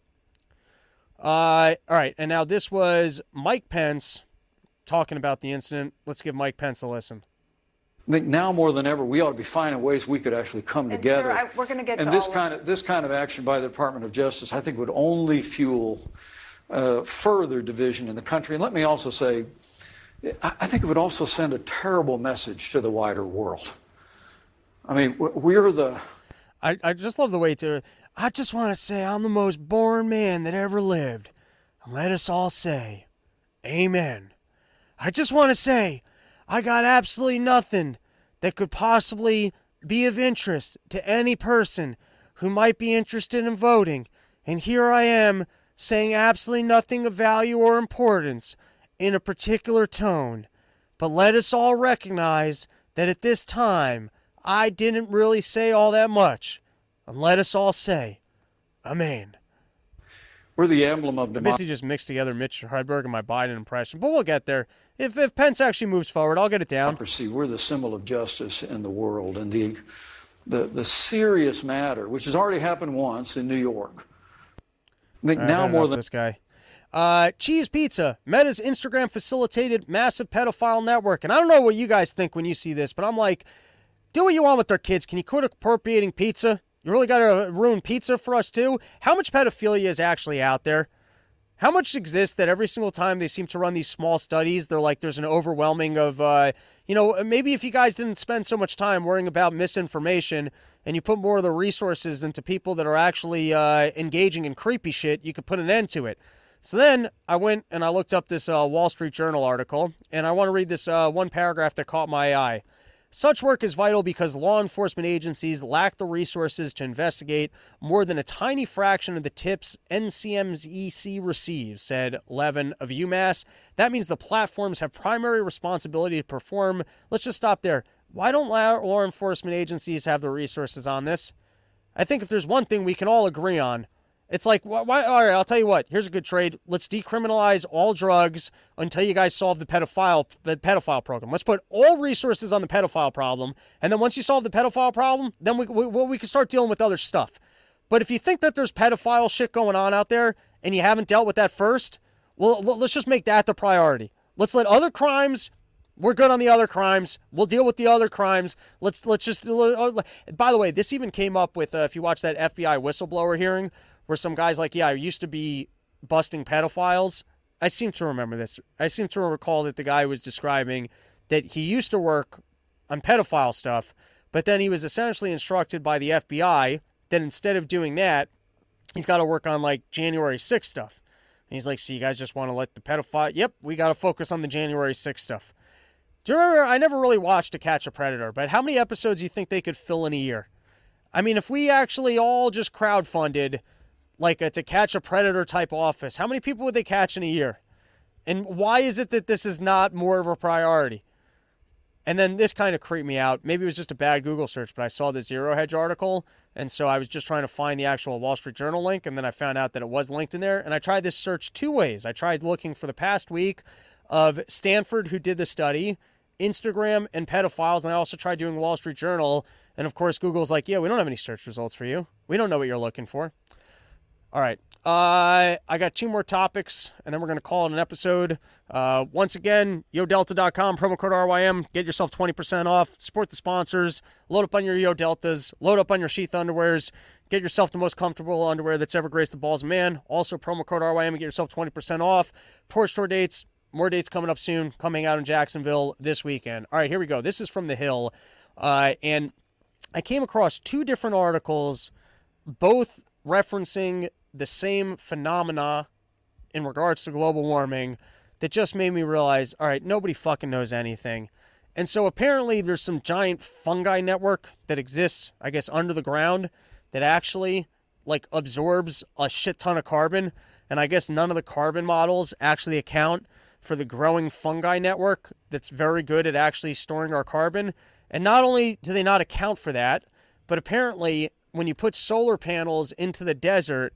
Uh, all right, and now this was Mike Pence talking about the incident. Let's give Mike Pence a listen. I think now more than ever, we ought to be finding ways we could actually come and together. Sir, I, we're going to get and to this all kind of, this kind of action by the Department of Justice, I think, would only fuel uh, further division in the country. And let me also say, I think it would also send a terrible message to the wider world. I mean, we're the. I, I just love the way to I just want to say I'm the most boring man that ever lived. And let us all say, Amen. I just want to say, I got absolutely nothing that could possibly be of interest to any person who might be interested in voting. And here I am saying absolutely nothing of value or importance in a particular tone. But let us all recognize that at this time, I didn't really say all that much. And let us all say, Amen. We're the emblem of democracy. Basically, just mixed together Mitch Hedberg and my Biden impression, but we'll get there. If if Pence actually moves forward, I'll get it down. Democracy. We're the symbol of justice in the world, and the the the serious matter, which has already happened once in New York. I think right, now more than this guy. Uh, Cheese Pizza, Meta's Instagram facilitated massive pedophile network. And I don't know what you guys think when you see this, but I'm like, do what you want with their kids. Can you quit appropriating pizza? You really got to ruin pizza for us too? How much pedophilia is actually out there? How much exists that every single time they seem to run these small studies, they're like, there's an overwhelming of, uh, you know, maybe if you guys didn't spend so much time worrying about misinformation and you put more of the resources into people that are actually uh, engaging in creepy shit, you could put an end to it. So then I went and I looked up this uh, Wall Street Journal article, and I want to read this uh, one paragraph that caught my eye. Such work is vital because law enforcement agencies lack the resources to investigate more than a tiny fraction of the tips NCMEC receives, said Levin of UMass. That means the platforms have primary responsibility to perform. Let's just stop there. Why don't law enforcement agencies have the resources on this? I think if there's one thing we can all agree on, it's like, why, why, all right, I'll tell you what. Here's a good trade. Let's decriminalize all drugs until you guys solve the pedophile the pedophile program. Let's put all resources on the pedophile problem, and then once you solve the pedophile problem, then we we, we can start dealing with other stuff. But if you think that there's pedophile shit going on out there and you haven't dealt with that first, well, let's just make that the priority. Let's let other crimes. We're good on the other crimes. We'll deal with the other crimes. Let's let's just. Uh, by the way, this even came up with uh, if you watch that FBI whistleblower hearing where some guys like, yeah, I used to be busting pedophiles. I seem to remember this. I seem to recall that the guy was describing that he used to work on pedophile stuff, but then he was essentially instructed by the FBI that instead of doing that, he's got to work on like January 6th stuff. And he's like, so you guys just want to let the pedophile? Yep, we got to focus on the January 6th stuff. Do you remember? I never really watched To Catch a Predator, but how many episodes do you think they could fill in a year? I mean, if we actually all just crowdfunded like a to catch a predator type office, how many people would they catch in a year? And why is it that this is not more of a priority? And then this kind of creeped me out. Maybe it was just a bad Google search, but I saw the Zero Hedge article. And so I was just trying to find the actual Wall Street Journal link. And then I found out that it was linked in there. And I tried this search two ways. I tried looking for the past week of Stanford, who did the study, Instagram, and pedophiles. And I also tried doing Wall Street Journal. And of course, Google's like, yeah, we don't have any search results for you. We don't know what you're looking for. All right. Uh, I got two more topics, and then we're going to call it an episode. Uh, once again, YoDelta.com, promo code RYM. Get yourself 20% off. Support the sponsors. Load up on your Yo Deltas. Load up on your sheath underwears. Get yourself the most comfortable underwear that's ever graced the balls of man. Also, promo code RYM and get yourself 20% off. Porsche store dates. More dates coming up soon, coming out in Jacksonville this weekend. All right, here we go. This is from The Hill. Uh, and I came across two different articles, both referencing the same phenomena in regards to global warming that just made me realize all right, nobody fucking knows anything. And so apparently there's some giant fungi network that exists, I guess, under the ground that actually like absorbs a shit ton of carbon. And I guess none of the carbon models actually account for the growing fungi network that's very good at actually storing our carbon. And not only do they not account for that, but apparently when you put solar panels into the desert,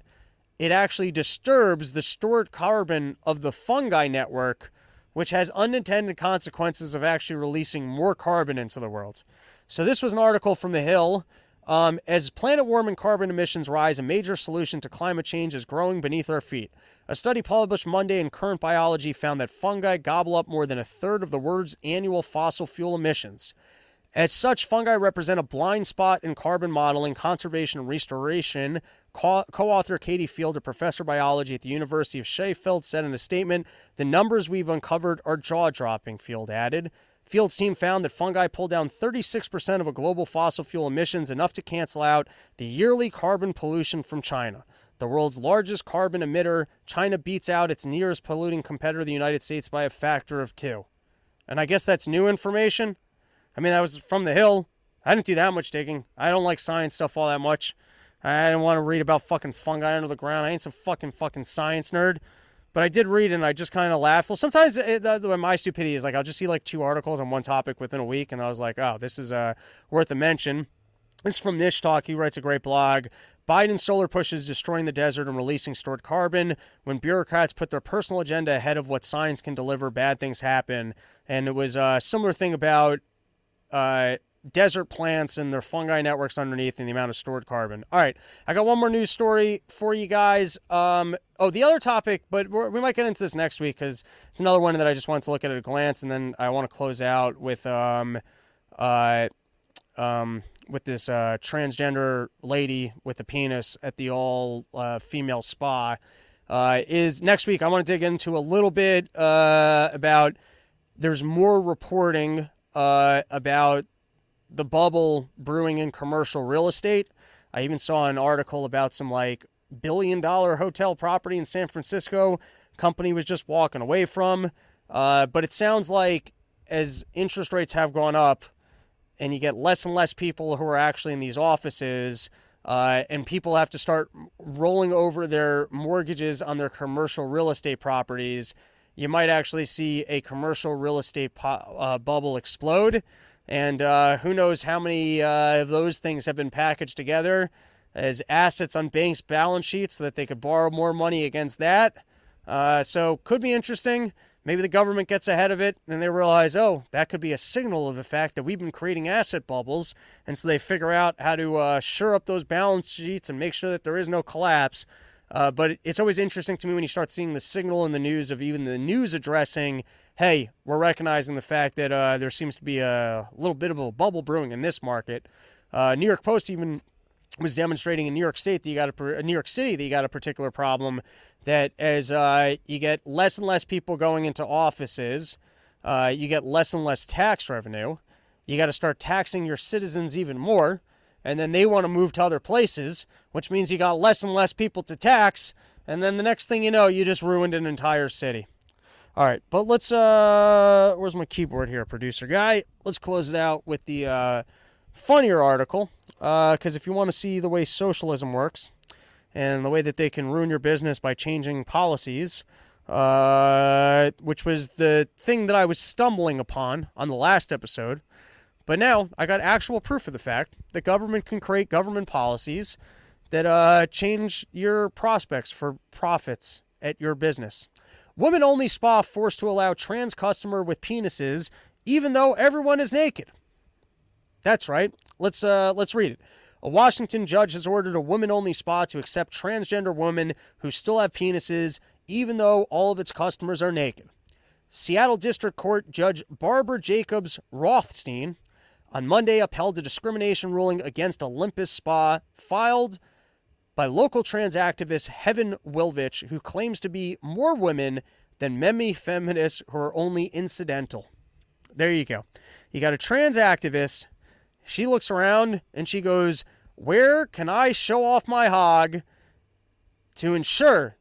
it actually disturbs the stored carbon of the fungi network, which has unintended consequences of actually releasing more carbon into the world. So, this was an article from The Hill. Um, as planet warming carbon emissions rise, a major solution to climate change is growing beneath our feet. A study published Monday in Current Biology found that fungi gobble up more than a third of the world's annual fossil fuel emissions. As such, fungi represent a blind spot in carbon modeling, conservation, and restoration. Co author Katie Field, a professor of biology at the University of Sheffield, said in a statement The numbers we've uncovered are jaw dropping, Field added. Field's team found that fungi pull down 36% of a global fossil fuel emissions, enough to cancel out the yearly carbon pollution from China. The world's largest carbon emitter, China beats out its nearest polluting competitor, the United States, by a factor of two. And I guess that's new information. I mean, that was from the Hill. I didn't do that much digging. I don't like science stuff all that much. I didn't want to read about fucking fungi under the ground. I ain't some fucking fucking science nerd. But I did read and I just kind of laughed. Well, sometimes it, my stupidity is like I'll just see like two articles on one topic within a week, and I was like, oh, this is uh, worth a mention. This is from Nish Talk. He writes a great blog. Biden's solar push is destroying the desert and releasing stored carbon. When bureaucrats put their personal agenda ahead of what science can deliver, bad things happen. And it was a similar thing about uh, desert plants and their fungi networks underneath and the amount of stored carbon. All right, I got one more news story for you guys. Um, oh, the other topic, but we might get into this next week because it's another one that I just wanted to look at at a glance, and then I want to close out with um, uh, um, with this uh, transgender lady with a penis at the all uh, female spa. Uh, is next week. I want to dig into a little bit uh, about. There's more reporting uh, about the bubble brewing in commercial real estate. I even saw an article about some like billion dollar hotel property in San Francisco. Company was just walking away from. Uh, but it sounds like as interest rates have gone up, and you get less and less people who are actually in these offices, uh, and people have to start rolling over their mortgages on their commercial real estate properties you might actually see a commercial real estate po- uh, bubble explode. And uh, who knows how many uh, of those things have been packaged together as assets on banks' balance sheets so that they could borrow more money against that. Uh, so, could be interesting. Maybe the government gets ahead of it and they realize, oh, that could be a signal of the fact that we've been creating asset bubbles. And so they figure out how to uh, shore up those balance sheets and make sure that there is no collapse. Uh, but it's always interesting to me when you start seeing the signal in the news of even the news addressing, hey, we're recognizing the fact that uh, there seems to be a little bit of a bubble brewing in this market. Uh, New York Post even was demonstrating in New York State that you got a New York City that you got a particular problem that as uh, you get less and less people going into offices, uh, you get less and less tax revenue. You got to start taxing your citizens even more and then they want to move to other places, which means you got less and less people to tax, and then the next thing you know, you just ruined an entire city. All right, but let's uh where's my keyboard here, producer guy? Let's close it out with the uh funnier article uh because if you want to see the way socialism works and the way that they can ruin your business by changing policies, uh, which was the thing that I was stumbling upon on the last episode. But now I got actual proof of the fact that government can create government policies that uh, change your prospects for profits at your business. Woman only spa forced to allow trans customer with penises, even though everyone is naked. That's right. Let's uh, let's read it. A Washington judge has ordered a woman only spa to accept transgender women who still have penises, even though all of its customers are naked. Seattle District Court Judge Barbara Jacobs Rothstein on Monday upheld a discrimination ruling against Olympus Spa filed by local trans activist Heaven Wilvich, who claims to be more women than many feminists who are only incidental. There you go. You got a trans activist. She looks around and she goes, Where can I show off my hog to ensure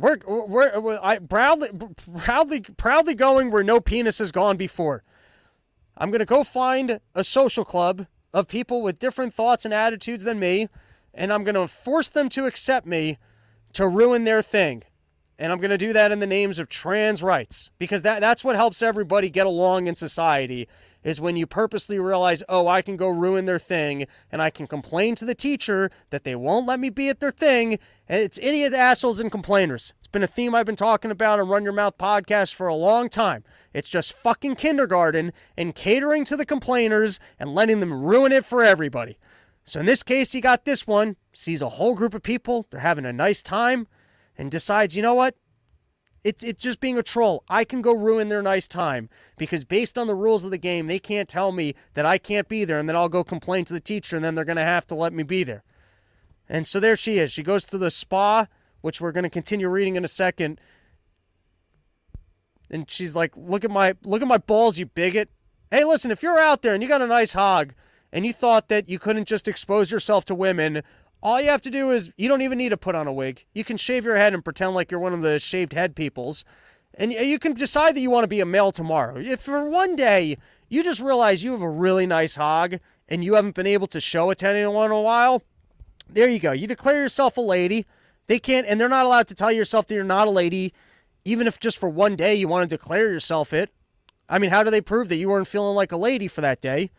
we're, we're, I proudly, proudly, proudly going where no penis has gone before. I'm going to go find a social club of people with different thoughts and attitudes than me and I'm going to force them to accept me to ruin their thing. And I'm going to do that in the names of trans rights because that, that's what helps everybody get along in society is when you purposely realize, oh, I can go ruin their thing and I can complain to the teacher that they won't let me be at their thing. And it's idiot assholes and complainers. It's been a theme I've been talking about on Run Your Mouth podcast for a long time. It's just fucking kindergarten and catering to the complainers and letting them ruin it for everybody. So in this case, he got this one, sees a whole group of people, they're having a nice time, and decides, you know what? It's it's just being a troll. I can go ruin their nice time because based on the rules of the game, they can't tell me that I can't be there, and then I'll go complain to the teacher, and then they're gonna have to let me be there. And so there she is. She goes to the spa, which we're gonna continue reading in a second. And she's like, "Look at my look at my balls, you bigot." Hey, listen, if you're out there and you got a nice hog, and you thought that you couldn't just expose yourself to women, all you have to do is you don't even need to put on a wig. You can shave your head and pretend like you're one of the shaved head peoples. And you can decide that you want to be a male tomorrow. If for one day you just realize you have a really nice hog and you haven't been able to show it to anyone in a while, there you go. You declare yourself a lady. They can't, and they're not allowed to tell yourself that you're not a lady, even if just for one day you want to declare yourself it. I mean, how do they prove that you weren't feeling like a lady for that day?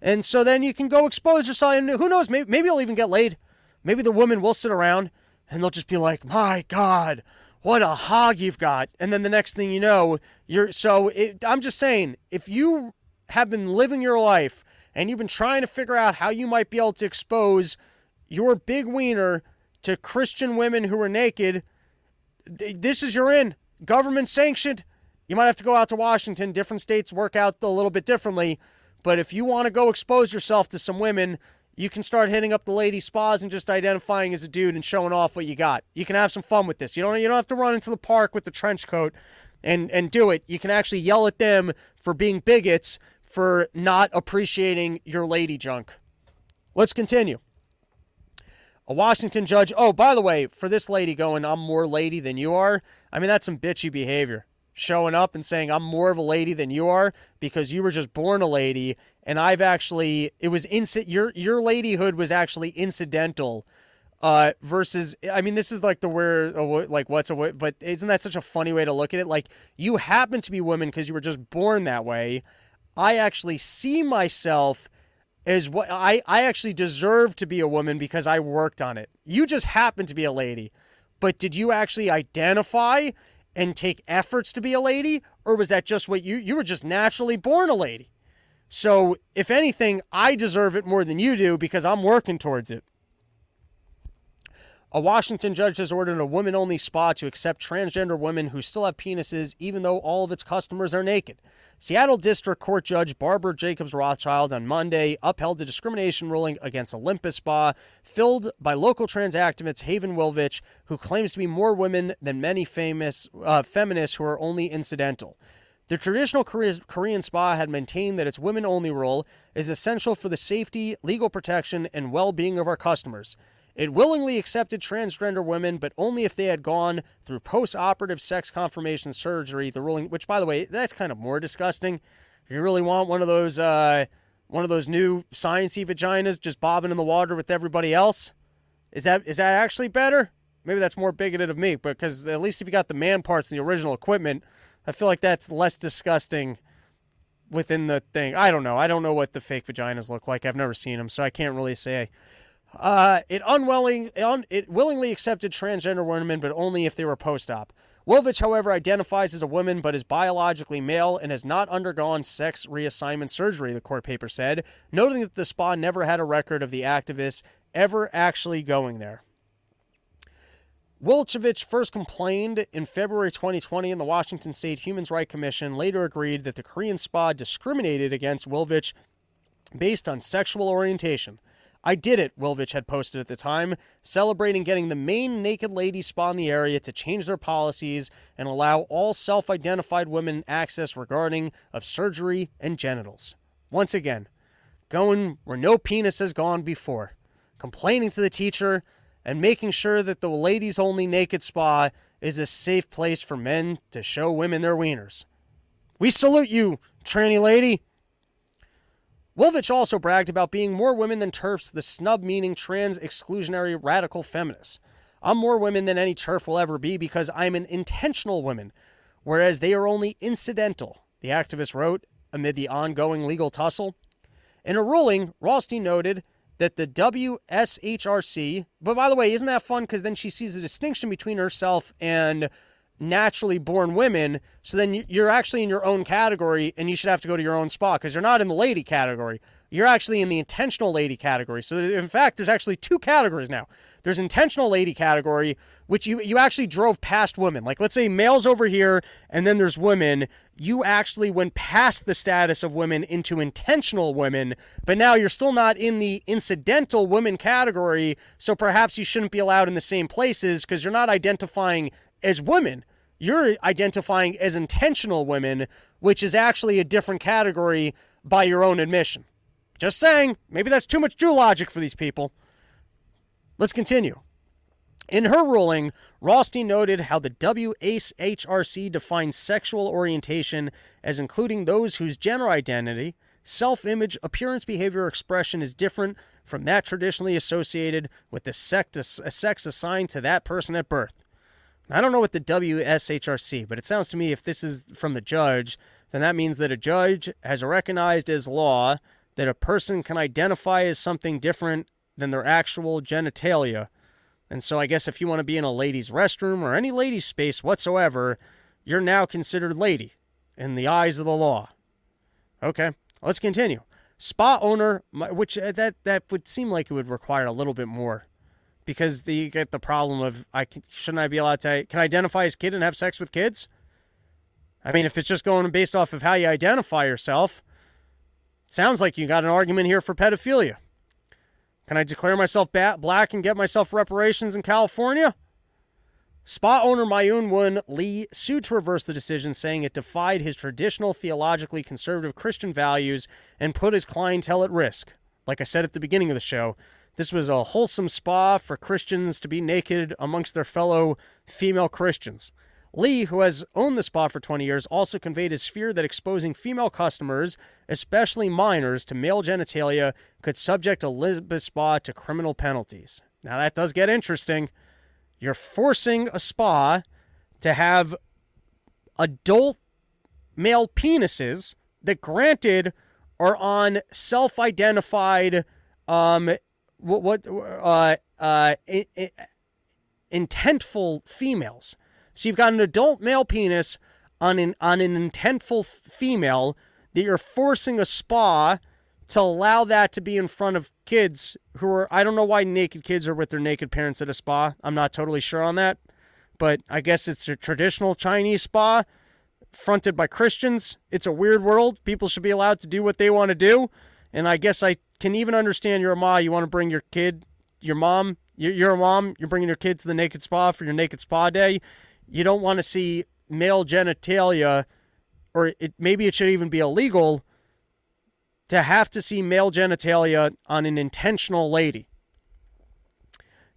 And so then you can go expose yourself. And who knows? Maybe, maybe you'll even get laid. Maybe the woman will sit around and they'll just be like, my God, what a hog you've got. And then the next thing you know, you're so it, I'm just saying, if you have been living your life and you've been trying to figure out how you might be able to expose your big wiener to Christian women who are naked, this is your in. Government sanctioned. You might have to go out to Washington. Different states work out a little bit differently. But if you want to go expose yourself to some women, you can start hitting up the lady spas and just identifying as a dude and showing off what you got. You can have some fun with this. You don't you don't have to run into the park with the trench coat and and do it. You can actually yell at them for being bigots for not appreciating your lady junk. Let's continue. A Washington judge. Oh, by the way, for this lady going, I'm more lady than you are. I mean, that's some bitchy behavior showing up and saying I'm more of a lady than you are because you were just born a lady. And I've actually it was inci- your your ladyhood was actually incidental uh versus I mean this is like the where uh, like what's a but isn't that such a funny way to look at it? Like you happen to be woman because you were just born that way. I actually see myself as what I I actually deserve to be a woman because I worked on it. You just happen to be a lady. But did you actually identify and take efforts to be a lady or was that just what you you were just naturally born a lady? So if anything i deserve it more than you do because i'm working towards it a Washington judge has ordered a women only spa to accept transgender women who still have penises, even though all of its customers are naked. Seattle District Court Judge Barbara Jacobs Rothschild on Monday upheld a discrimination ruling against Olympus Spa, filled by local trans activist Haven Wilvich, who claims to be more women than many famous uh, feminists who are only incidental. The traditional Korean spa had maintained that its women only rule is essential for the safety, legal protection, and well being of our customers. It willingly accepted transgender women, but only if they had gone through post operative sex confirmation surgery. The ruling, which, by the way, that's kind of more disgusting. If you really want one of those, uh, one of those new sciency vaginas just bobbing in the water with everybody else? Is that is that actually better? Maybe that's more bigoted of me, but because at least if you got the man parts and the original equipment, I feel like that's less disgusting within the thing. I don't know. I don't know what the fake vaginas look like. I've never seen them, so I can't really say. Uh, it unwilling, un, it willingly accepted transgender women, but only if they were post-op. Wilvich, however, identifies as a woman but is biologically male and has not undergone sex reassignment surgery, the court paper said, noting that the spa never had a record of the activist ever actually going there. Wilchevich first complained in February 2020 and the Washington State Human Rights Commission later agreed that the Korean spa discriminated against Wilvich based on sexual orientation. I did it, Wilvich had posted at the time, celebrating getting the main naked lady spa in the area to change their policies and allow all self identified women access regarding of surgery and genitals. Once again, going where no penis has gone before, complaining to the teacher and making sure that the ladies only naked spa is a safe place for men to show women their wieners. We salute you, tranny lady. Wilvich also bragged about being more women than TERFs, the snub meaning trans exclusionary radical feminists. I'm more women than any TERF will ever be because I'm an intentional woman, whereas they are only incidental, the activist wrote amid the ongoing legal tussle. In a ruling, Rothstein noted that the WSHRC, but by the way, isn't that fun? Because then she sees the distinction between herself and naturally born women. So then you're actually in your own category and you should have to go to your own spa because you're not in the lady category. You're actually in the intentional lady category. So in fact, there's actually two categories now. There's intentional lady category, which you you actually drove past women. Like let's say males over here, and then there's women. You actually went past the status of women into intentional women, but now you're still not in the incidental women category. So perhaps you shouldn't be allowed in the same places because you're not identifying as women you're identifying as intentional women, which is actually a different category by your own admission. Just saying, maybe that's too much Jew logic for these people. Let's continue. In her ruling, Rothstein noted how the WHRC defines sexual orientation as including those whose gender identity, self image, appearance, behavior, expression is different from that traditionally associated with the sex assigned to that person at birth. I don't know what the WSHRC, but it sounds to me if this is from the judge, then that means that a judge has recognized as law that a person can identify as something different than their actual genitalia. And so I guess if you want to be in a ladies' restroom or any ladies' space whatsoever, you're now considered lady in the eyes of the law. Okay, let's continue. Spa owner, which uh, that that would seem like it would require a little bit more because the, you get the problem of I shouldn't I be allowed to can I identify as kid and have sex with kids? I mean, if it's just going based off of how you identify yourself, sounds like you got an argument here for pedophilia. Can I declare myself black and get myself reparations in California? Spa owner Mayun Won Lee sued to reverse the decision, saying it defied his traditional theologically conservative Christian values and put his clientele at risk. Like I said at the beginning of the show, this was a wholesome spa for Christians to be naked amongst their fellow female Christians. Lee, who has owned the spa for 20 years, also conveyed his fear that exposing female customers, especially minors, to male genitalia could subject Elizabeth Spa to criminal penalties. Now, that does get interesting. You're forcing a spa to have adult male penises that, granted, are on self identified um, what what uh, uh, intentful females. So you've got an adult male penis on an on an intentful female that you're forcing a spa to allow that to be in front of kids who are I don't know why naked kids are with their naked parents at a spa. I'm not totally sure on that. But I guess it's a traditional Chinese spa fronted by Christians. It's a weird world. People should be allowed to do what they want to do. And I guess I can even understand you're a mom. You want to bring your kid, your mom, you're a mom, you're bringing your kid to the naked spa for your naked spa day. You don't want to see male genitalia, or it, maybe it should even be illegal to have to see male genitalia on an intentional lady.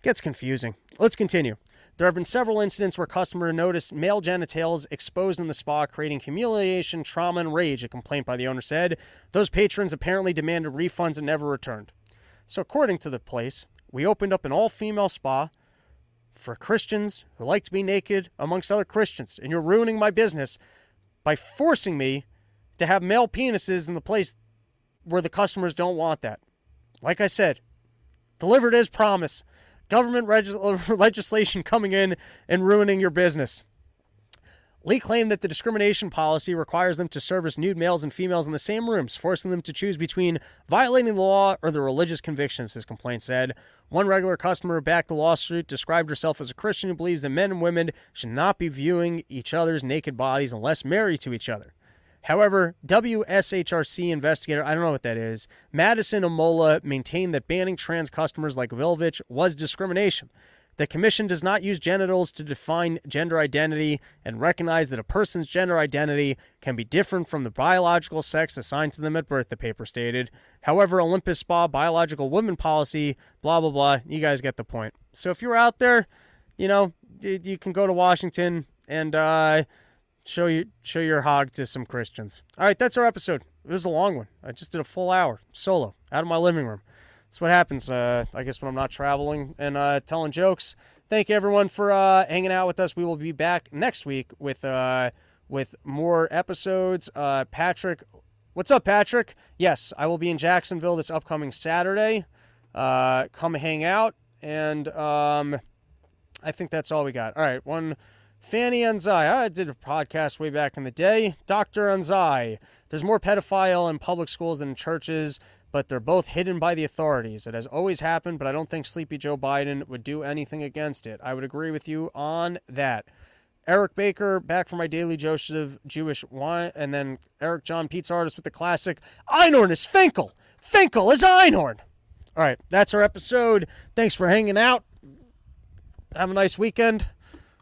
Gets confusing. Let's continue. There have been several incidents where customers noticed male genitals exposed in the spa, creating humiliation, trauma, and rage, a complaint by the owner said. Those patrons apparently demanded refunds and never returned. So, according to the place, we opened up an all female spa for Christians who like to be naked amongst other Christians, and you're ruining my business by forcing me to have male penises in the place where the customers don't want that. Like I said, delivered as promised. Government reg- legislation coming in and ruining your business. Lee claimed that the discrimination policy requires them to service nude males and females in the same rooms, forcing them to choose between violating the law or their religious convictions, his complaint said. One regular customer who backed the lawsuit described herself as a Christian who believes that men and women should not be viewing each other's naked bodies unless married to each other. However, WSHRC investigator, I don't know what that is, Madison Omola maintained that banning trans customers like Vilvich was discrimination. The commission does not use genitals to define gender identity and recognize that a person's gender identity can be different from the biological sex assigned to them at birth, the paper stated. However, Olympus Spa biological women policy, blah, blah, blah, you guys get the point. So if you're out there, you know, you can go to Washington and, uh, show you show your hog to some Christians. All right, that's our episode. It was a long one. I just did a full hour solo out of my living room. That's what happens, uh, I guess, when I'm not traveling and uh, telling jokes. Thank you, everyone, for uh, hanging out with us. We will be back next week with uh, with more episodes. Uh, Patrick, what's up, Patrick? Yes, I will be in Jacksonville this upcoming Saturday. Uh, come hang out, and um, I think that's all we got. All right, one Fanny Anzai. I did a podcast way back in the day. Dr. Anzai. There's more pedophile in public schools than in churches, but they're both hidden by the authorities. It has always happened, but I don't think Sleepy Joe Biden would do anything against it. I would agree with you on that. Eric Baker, back for my daily Joseph Jewish wine, and then Eric John Pete's Artist with the classic Einhorn is Finkel. Finkel is Einhorn. All right, that's our episode. Thanks for hanging out. Have a nice weekend.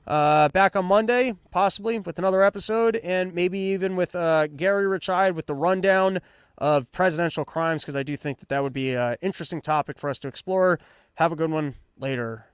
Uh, back on Monday, possibly with another episode, and maybe even with uh, Gary Richide with the rundown of presidential crimes, because I do think that that would be an interesting topic for us to explore. Have a good one later.